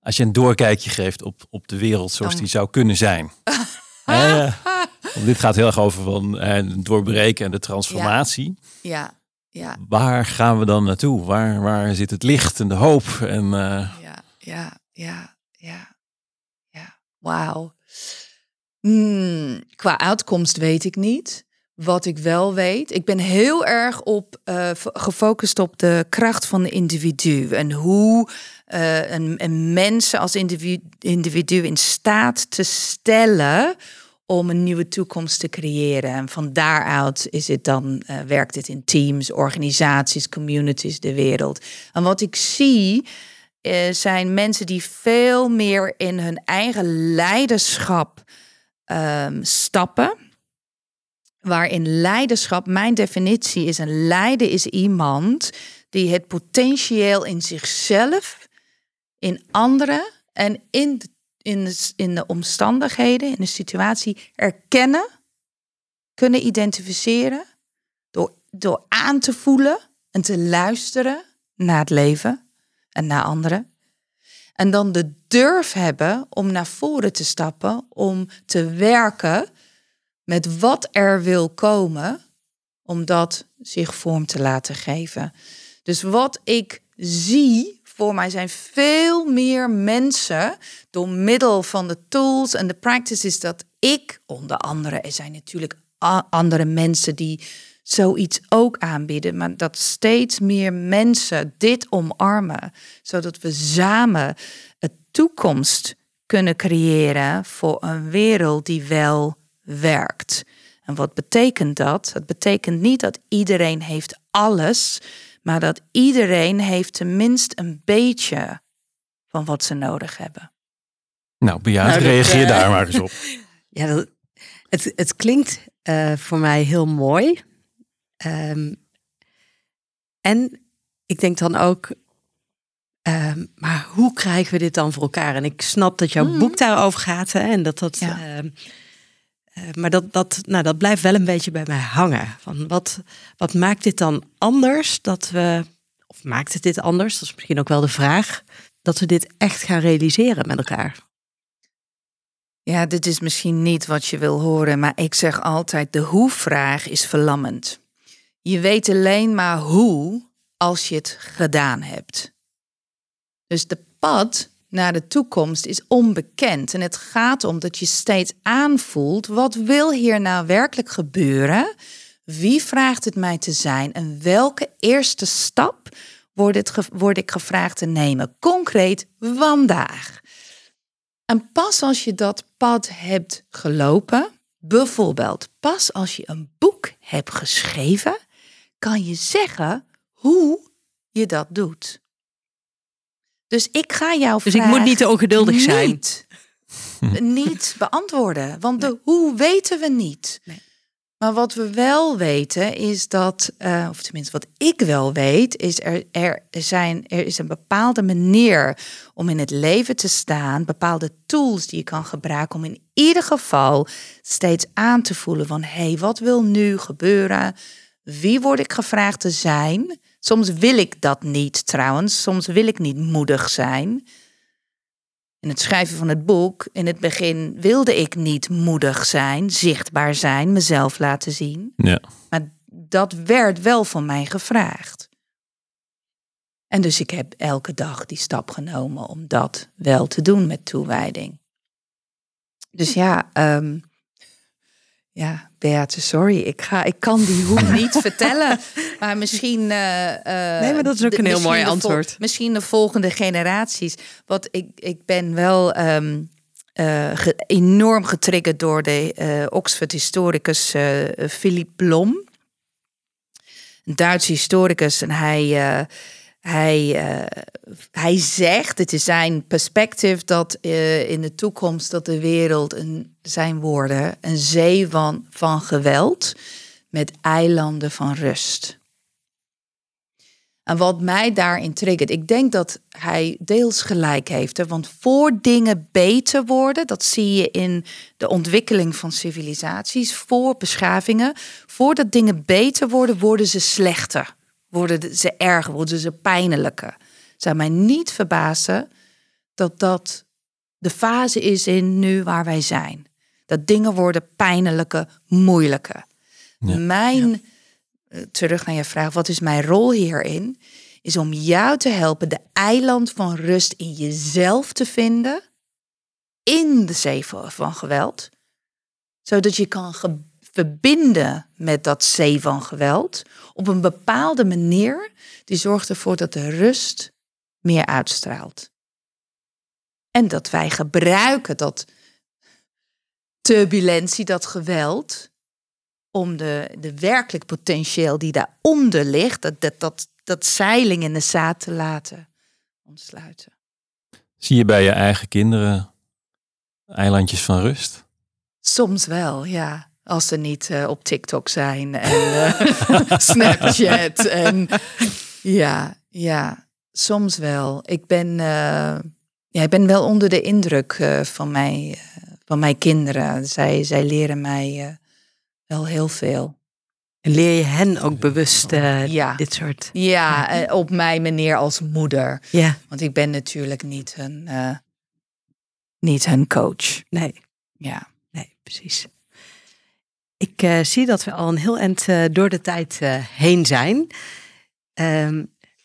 Als je een doorkijkje geeft op, op de wereld zoals die zou kunnen zijn. dit gaat heel erg over van eh, doorbreken en de transformatie. Ja. ja. Waar gaan we dan naartoe? Waar, waar zit het licht en de hoop? En, uh... Ja, ja, ja, ja, ja. Wauw. Hmm, qua uitkomst weet ik niet. Wat ik wel weet, ik ben heel erg op uh, gefocust op de kracht van de individu en hoe uh, een, een mensen als individu, individu in staat te stellen om een nieuwe toekomst te creëren. En van daaruit is het dan, uh, werkt het in teams, organisaties, communities, de wereld. En wat ik zie zijn mensen die veel meer in hun eigen leiderschap um, stappen waarin leiderschap, mijn definitie is een leider is iemand die het potentieel in zichzelf, in anderen en in, in de, in de omstandigheden, in de situatie erkennen, kunnen identificeren, door, door aan te voelen en te luisteren naar het leven en naar anderen. En dan de durf hebben om naar voren te stappen, om te werken met wat er wil komen, om dat zich vorm te laten geven. Dus wat ik zie voor mij zijn veel meer mensen door middel van de tools en de practices dat ik, onder andere, er zijn natuurlijk andere mensen die zoiets ook aanbieden, maar dat steeds meer mensen dit omarmen, zodat we samen een toekomst kunnen creëren voor een wereld die wel werkt. En wat betekent dat? Het betekent niet dat iedereen heeft alles, maar dat iedereen heeft tenminste een beetje van wat ze nodig hebben. Nou, Beate, nou, reageer uh, daar maar eens op. Ja, dat, het, het klinkt uh, voor mij heel mooi. Um, en ik denk dan ook, um, maar hoe krijgen we dit dan voor elkaar? En ik snap dat jouw mm. boek daarover gaat hè, en dat dat. Ja. Um, uh, maar dat, dat, nou, dat blijft wel een beetje bij mij hangen. Van wat, wat maakt dit dan anders dat we, of maakt het dit anders? Dat is misschien ook wel de vraag, dat we dit echt gaan realiseren met elkaar. Ja, dit is misschien niet wat je wil horen, maar ik zeg altijd: de hoe-vraag is verlammend. Je weet alleen maar hoe als je het gedaan hebt. Dus de pad naar de toekomst is onbekend. En het gaat om dat je steeds aanvoelt, wat wil hier nou werkelijk gebeuren? Wie vraagt het mij te zijn? En welke eerste stap word, het word ik gevraagd te nemen? Concreet vandaag. En pas als je dat pad hebt gelopen, bijvoorbeeld pas als je een boek hebt geschreven, kan je zeggen hoe je dat doet. Dus ik ga jou Dus ik moet niet te ongeduldig zijn. Niet, beantwoorden, want de hoe weten we niet. Nee. Maar wat we wel weten is dat, uh, of tenminste wat ik wel weet, is er, er, zijn, er is een bepaalde manier om in het leven te staan, bepaalde tools die je kan gebruiken om in ieder geval steeds aan te voelen van hé, hey, wat wil nu gebeuren? Wie word ik gevraagd te zijn? Soms wil ik dat niet trouwens, soms wil ik niet moedig zijn. In het schrijven van het boek, in het begin wilde ik niet moedig zijn, zichtbaar zijn, mezelf laten zien. Ja. Maar dat werd wel van mij gevraagd. En dus ik heb elke dag die stap genomen om dat wel te doen met toewijding. Dus ja, um, ja, Beate, sorry. Ik, ga, ik kan die hoe niet vertellen. Maar misschien. Uh, nee, maar dat is ook een heel mooi antwoord. Misschien de volgende generaties. Want ik, ik ben wel um, uh, enorm getriggerd door de uh, Oxford-historicus Philip Blom. Een Duitse historicus. En hij hij, hij zegt, het is zijn perspectief, dat in de toekomst dat de wereld, een, zijn woorden, een zee van, van geweld met eilanden van rust. En wat mij daarin triggert, ik denk dat hij deels gelijk heeft. Want voor dingen beter worden, dat zie je in de ontwikkeling van civilisaties, voor beschavingen, voordat dingen beter worden, worden ze slechter worden ze erger, worden ze pijnlijker. Zou mij niet verbazen dat dat de fase is in nu waar wij zijn. Dat dingen worden pijnlijker, moeilijker. Mijn, eh, terug naar je vraag, wat is mijn rol hierin? Is om jou te helpen de eiland van rust in jezelf te vinden. In de zee van geweld. Zodat je kan verbinden met dat zee van geweld op een bepaalde manier die zorgt ervoor dat de rust meer uitstraalt. En dat wij gebruiken dat turbulentie, dat geweld, om de, de werkelijk potentieel die daaronder ligt, dat, dat, dat, dat zeiling in de zaad te laten ontsluiten. Zie je bij je eigen kinderen eilandjes van rust? Soms wel, ja. Als ze niet uh, op TikTok zijn en uh, Snapchat. En ja, ja, soms wel. Ik ben, uh, Ja, ik ben wel onder de indruk eh, van, mij, eh, van mijn kinderen. Zij, zij leren mij eh, wel heel veel. En leer je hen ook bewust eh, Ja. dit soort... Ja, eh, op mijn manier als moeder. Ja, Want ik ben natuurlijk niet hun, eh, niet hun coach. nee, Ja. nee, precies. Ik eh, zie dat we al een heel eind eh, door de tijd eh, heen zijn. Ehm,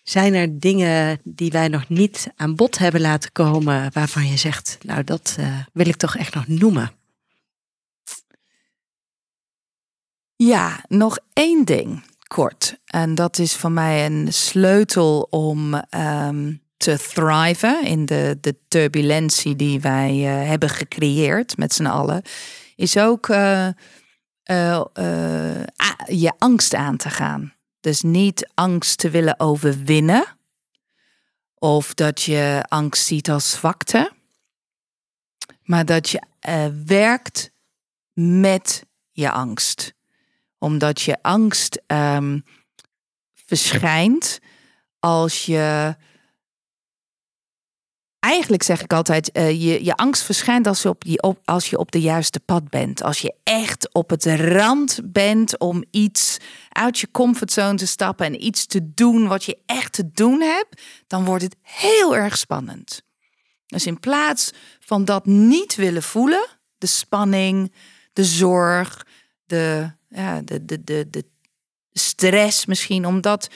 zijn er dingen die wij nog niet aan bod hebben laten komen waarvan je zegt, nou dat eh, wil ik toch echt nog noemen? Ja, nog één ding, kort. En dat is voor mij een sleutel om ehm, te thriven in de, de turbulentie die wij eh, hebben gecreëerd met z'n allen. Is ook eh, je angst aan te gaan. Dus niet angst te willen overwinnen. Of dat je angst ziet als zwakte. Maar dat je eh, werkt met je angst omdat je angst ehm, verschijnt als je. Eigenlijk zeg ik altijd, eh, je, je angst verschijnt als je, op, je op, als je op de juiste pad bent. Als je echt op het rand bent om iets uit je comfortzone te stappen en iets te doen wat je echt te doen hebt, dan wordt het heel erg spannend. Dus in plaats van dat niet willen voelen, de spanning, de zorg, de, ja, de, de, de, de stress misschien, om dat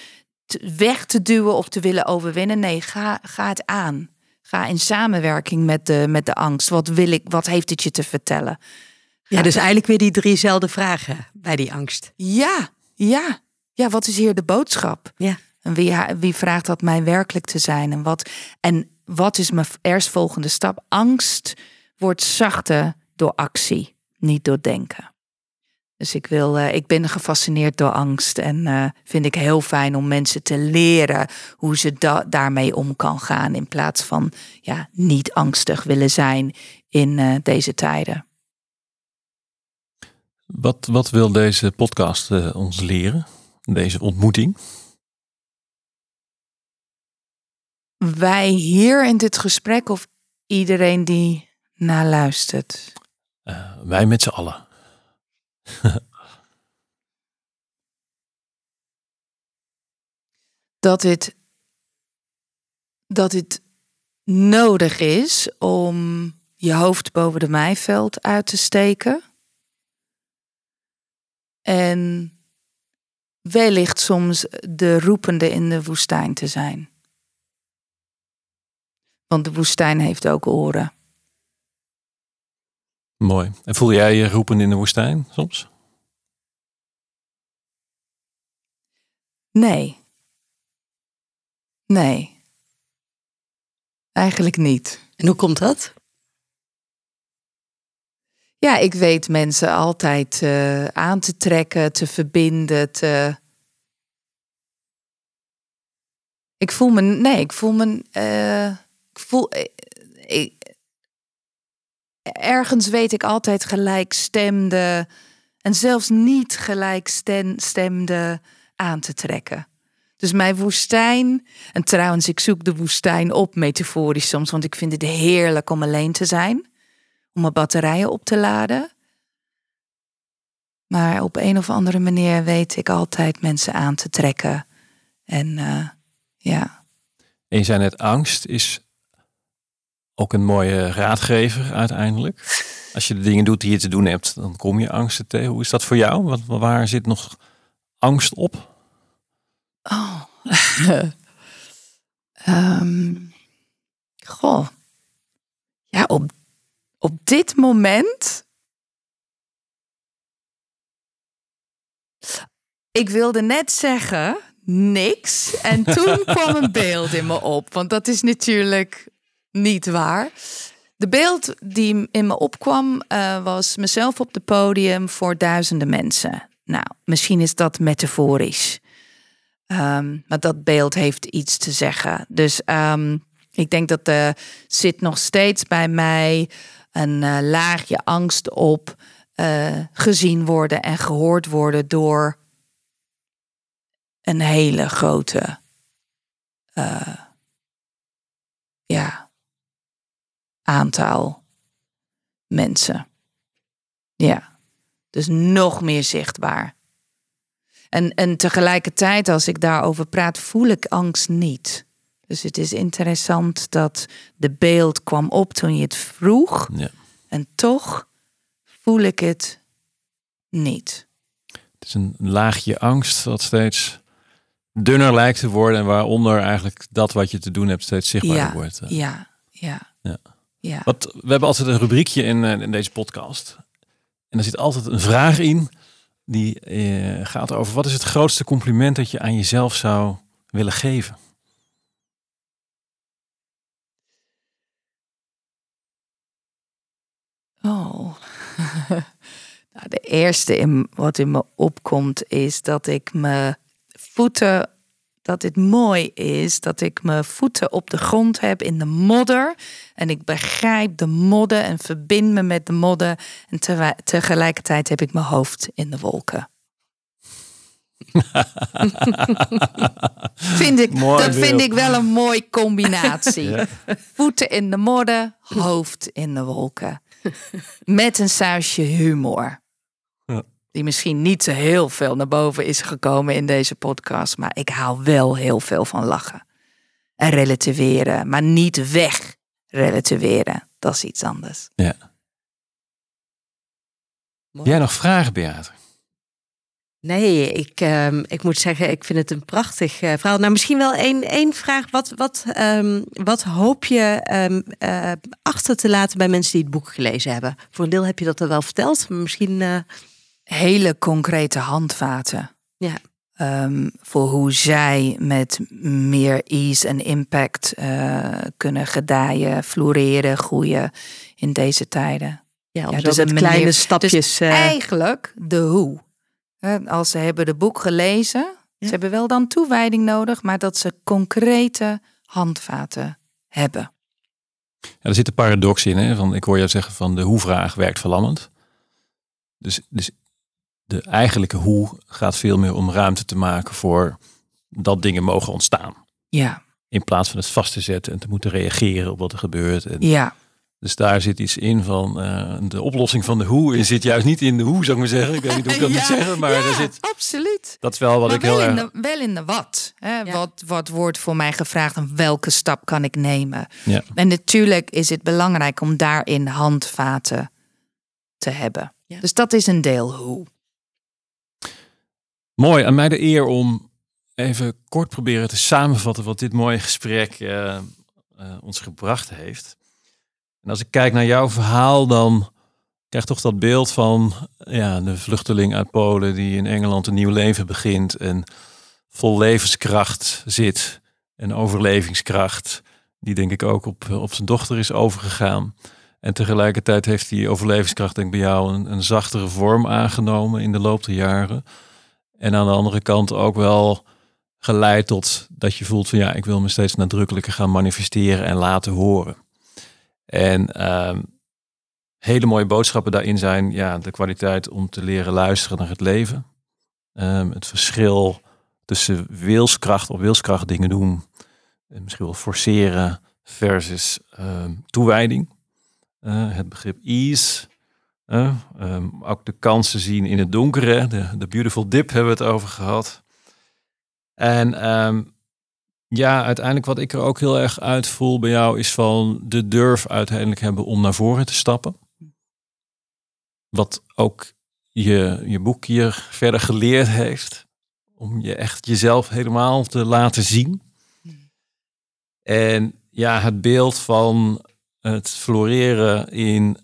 weg te duwen of te willen overwinnen. Nee, ga, ga het aan. Ga in samenwerking met de, met de angst. Wat wil ik, wat heeft het je te vertellen? Ja, dus eigenlijk weer die driezelfde vragen bij die angst. Ja, ja. Ja, wat is hier de boodschap? Ja. En wie, wie vraagt dat mij werkelijk te zijn? En wat, en wat is mijn eerstvolgende stap? Angst wordt zachter door actie, niet door denken. Dus ik, wil, eh, ik ben gefascineerd door angst en eh, vind ik heel fijn om mensen te leren hoe ze da- daarmee om kan gaan in plaats van ja, niet angstig willen zijn in eh, deze tijden. Wat, wat wil deze podcast ons leren? Deze ontmoeting? Wij hier in dit gesprek of iedereen die naar luistert? Wij met z'n allen. dat het, dat het nodig is om je hoofd boven de maaiveld uit te steken. En wellicht soms de roepende in de woestijn te zijn. Want de woestijn heeft ook oren. Mooi. En voel jij je roepen in de woestijn soms? Nee. Nee. Eigenlijk niet. En hoe komt dat? Ja, ik weet mensen altijd eh, aan te trekken, te verbinden, te. Ik voel me. Nee, ik voel me. eh, ik voel. eh, ik, ergens weet ik altijd gelijkstemde. En zelfs niet gelijkstemde aan te trekken. Dus mijn woestijn. En trouwens, ik zoek de woestijn op metaforisch soms, want ik vind het heerlijk om alleen te zijn om mijn batterijen op te laden. Maar op een of andere manier weet ik altijd mensen aan te trekken. En eh, ja, En je zei net, angst is ook een mooie raadgever uiteindelijk. Als je de dingen doet die je te doen hebt, dan kom je angsten tegen. Hoe is dat voor jou? Waar zit nog angst op? Oh. Ehm, goh. Ja, op, op dit moment. Ik wilde net zeggen niks. En toen kwam een beeld in me op. Want dat is natuurlijk niet waar. De beeld die in me opkwam eh, was mezelf op het podium voor duizenden mensen. Nou, misschien is dat metaforisch. Ehm, maar dat beeld heeft iets te zeggen. Dus ehm, ik denk dat er zit nog steeds bij mij een eh, laagje angst op eh, gezien worden en gehoord worden door een hele grote, eh, ja, aantal mensen. Ja, dus nog meer zichtbaar. En, en tegelijkertijd, als ik daarover praat, voel ik angst niet. Dus het is interessant dat de beeld kwam op toen je het vroeg. Ja. En toch voel ik het niet. Het is een laagje angst dat steeds dunner lijkt te worden. En waaronder eigenlijk dat wat je te doen hebt steeds zichtbaarder Ja, wordt. ja, ja. Ja. Ja. Wat, we hebben altijd een rubriekje in, eh, in deze podcast. En er zit altijd een vraag in die eh, gaat over wat is het grootste compliment dat je aan jezelf zou willen geven? Oh. nou, de eerste in, wat in me opkomt is dat ik mijn voeten, dat het mooi is dat ik mijn voeten op de grond heb in de modder. En ik begrijp de modder en verbind me met de modder. En tegelijkertijd heb ik mijn hoofd in de wolken. vind ik, Mooi dat vind ik wel een mooie combinatie. Ja. Voeten in de modder, hoofd in de wolken. Met een sausje humor. Die misschien niet zo heel veel naar boven is gekomen in deze podcast. Maar ik hou wel heel veel van lachen. En relativeren. Maar niet weg relativeren. Dat is iets anders. Ja. Jij nog vragen, Beate? Nee, ik, ehm, ik moet zeggen, ik vind het een prachtig eh, verhaal. Nou, misschien wel één, één vraag. Wat, wat, ehm, wat hoop je ehm, eh, achter te laten bij mensen die het boek gelezen hebben? Voor een deel heb je dat al wel verteld, maar misschien... eh, Hele concrete handvaten. Ja. Ehm, voor hoe zij met meer ease en impact eh, kunnen gedijen, floreren, groeien in deze tijden. ja, Ja, dus dus met een kleine manier- stapjes... eh, Eigenlijk de hoe. Hè, Als ze hebben de boek gelezen, Ja. ze hebben wel dan toewijding nodig, maar dat ze concrete handvaten hebben. Ja, er zit een paradox in. Hè? Van, ik hoor jou zeggen van de hoe-vraag werkt verlammend. Dus, dus de eigenlijke hoe gaat veel meer om ruimte te maken voor dat dingen mogen ontstaan. Ja, In plaats van het vast te zetten en te moeten reageren op wat er gebeurt. En ja, Dus daar zit iets in van eh, de oplossing van de hoe zit juist niet in de hoe, zou ik maar zeggen. Ik weet niet hoe ik dat Ja, moet zeggen, maar ja, er zit, absoluut. dat is wel wat maar ik heel wel, in erg... de, wel in de wat. Hè? Ja. wat. Wat wordt voor mij gevraagd en welke stap kan ik nemen? Ja. En natuurlijk is het belangrijk om daarin handvaten te hebben. Ja. Dus dat is een deel hoe. Mooi, aan mij de eer om even kort proberen te samenvatten wat dit mooie gesprek eh, eh, ons gebracht heeft. En als ik kijk naar jouw verhaal, dan krijg toch dat beeld van ja, de vluchteling uit Polen die in Engeland een nieuw leven begint en vol levenskracht zit en overlevingskracht, die denk ik ook op, op zijn dochter is overgegaan. En tegelijkertijd heeft die overlevingskracht denk ik bij jou een, een zachtere vorm aangenomen in de loop der jaren. En aan de andere kant ook wel geleid tot dat je voelt van ja, ik wil me steeds nadrukkelijker gaan manifesteren en laten horen. En ehm, hele mooie boodschappen daarin zijn ja, de kwaliteit om te leren luisteren naar het leven. Ehm, het verschil tussen wilskracht op wilskracht dingen doen. En misschien wel forceren versus ehm, toewijding. Eh, het begrip ease. Eh, ehm, ook de kansen zien in het donkere. De, de beautiful dip hebben we het over gehad. En ehm, ja, uiteindelijk wat ik er ook heel erg uit voel bij jou is van de durf uiteindelijk hebben om naar voren te stappen. Wat ook je, je boek hier verder geleerd heeft. Om je echt jezelf helemaal te laten zien. En ja, het beeld van het floreren in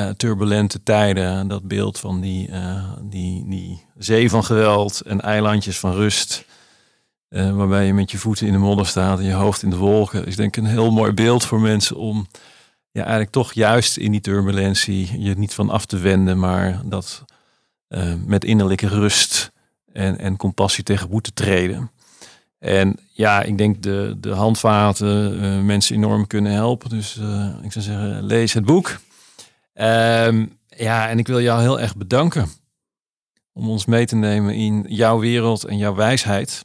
eh, turbulente tijden. Dat beeld van die, eh, die, die zee van geweld en eilandjes van rust. eh, waarbij je met je voeten in de modder staat en je hoofd in de wolken. Is denk ik een heel mooi beeld voor mensen om ja, eigenlijk toch juist in die turbulentie je niet van af te wenden, maar dat met innerlijke rust en, en compassie tegemoet te treden. En ja, ik denk de, de handvaten mensen enorm kunnen helpen. Dus ik zou zeggen, lees het boek. Ehm, ja, en ik wil jou heel erg bedanken om ons mee te nemen in jouw wereld en jouw wijsheid.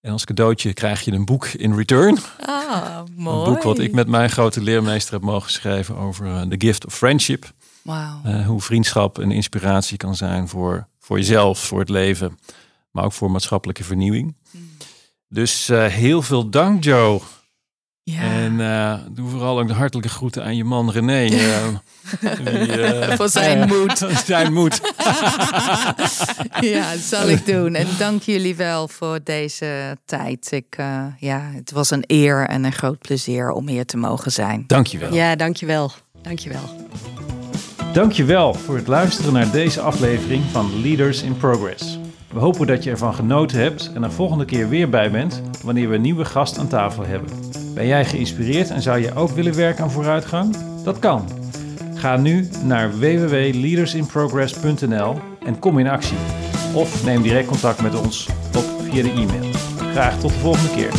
En als cadeautje krijg je een boek in return. Ah, mooi. Een boek wat ik met mijn grote leermeester heb mogen schrijven over uh, The Gift of Friendship. Wow. Uh, hoe vriendschap een inspiratie kan zijn voor, voor jezelf, voor het leven, maar ook voor maatschappelijke vernieuwing. Mm. Dus uh, heel veel dank, Joe. Ja. En uh, doe vooral ook de hartelijke groeten aan je man René. Uh, die, Voor zijn moed. zijn moed. ja, dat zal ik doen. En dank jullie wel voor deze tijd. Ik, ja, het was een eer en een groot plezier om hier te mogen zijn. Dankjewel. Ja, dankjewel. Dankjewel. Dankjewel voor het luisteren naar deze aflevering van Leaders in Progress. We hopen dat je ervan genoten hebt en er volgende keer weer bij bent wanneer we een nieuwe gast aan tafel hebben. Ben jij geïnspireerd en zou je ook willen werken aan vooruitgang? Dat kan. Ga nu naar www.leadersinprogress.nl en kom in actie. Of neem direct contact met ons op via de e-mail. Graag tot de volgende keer.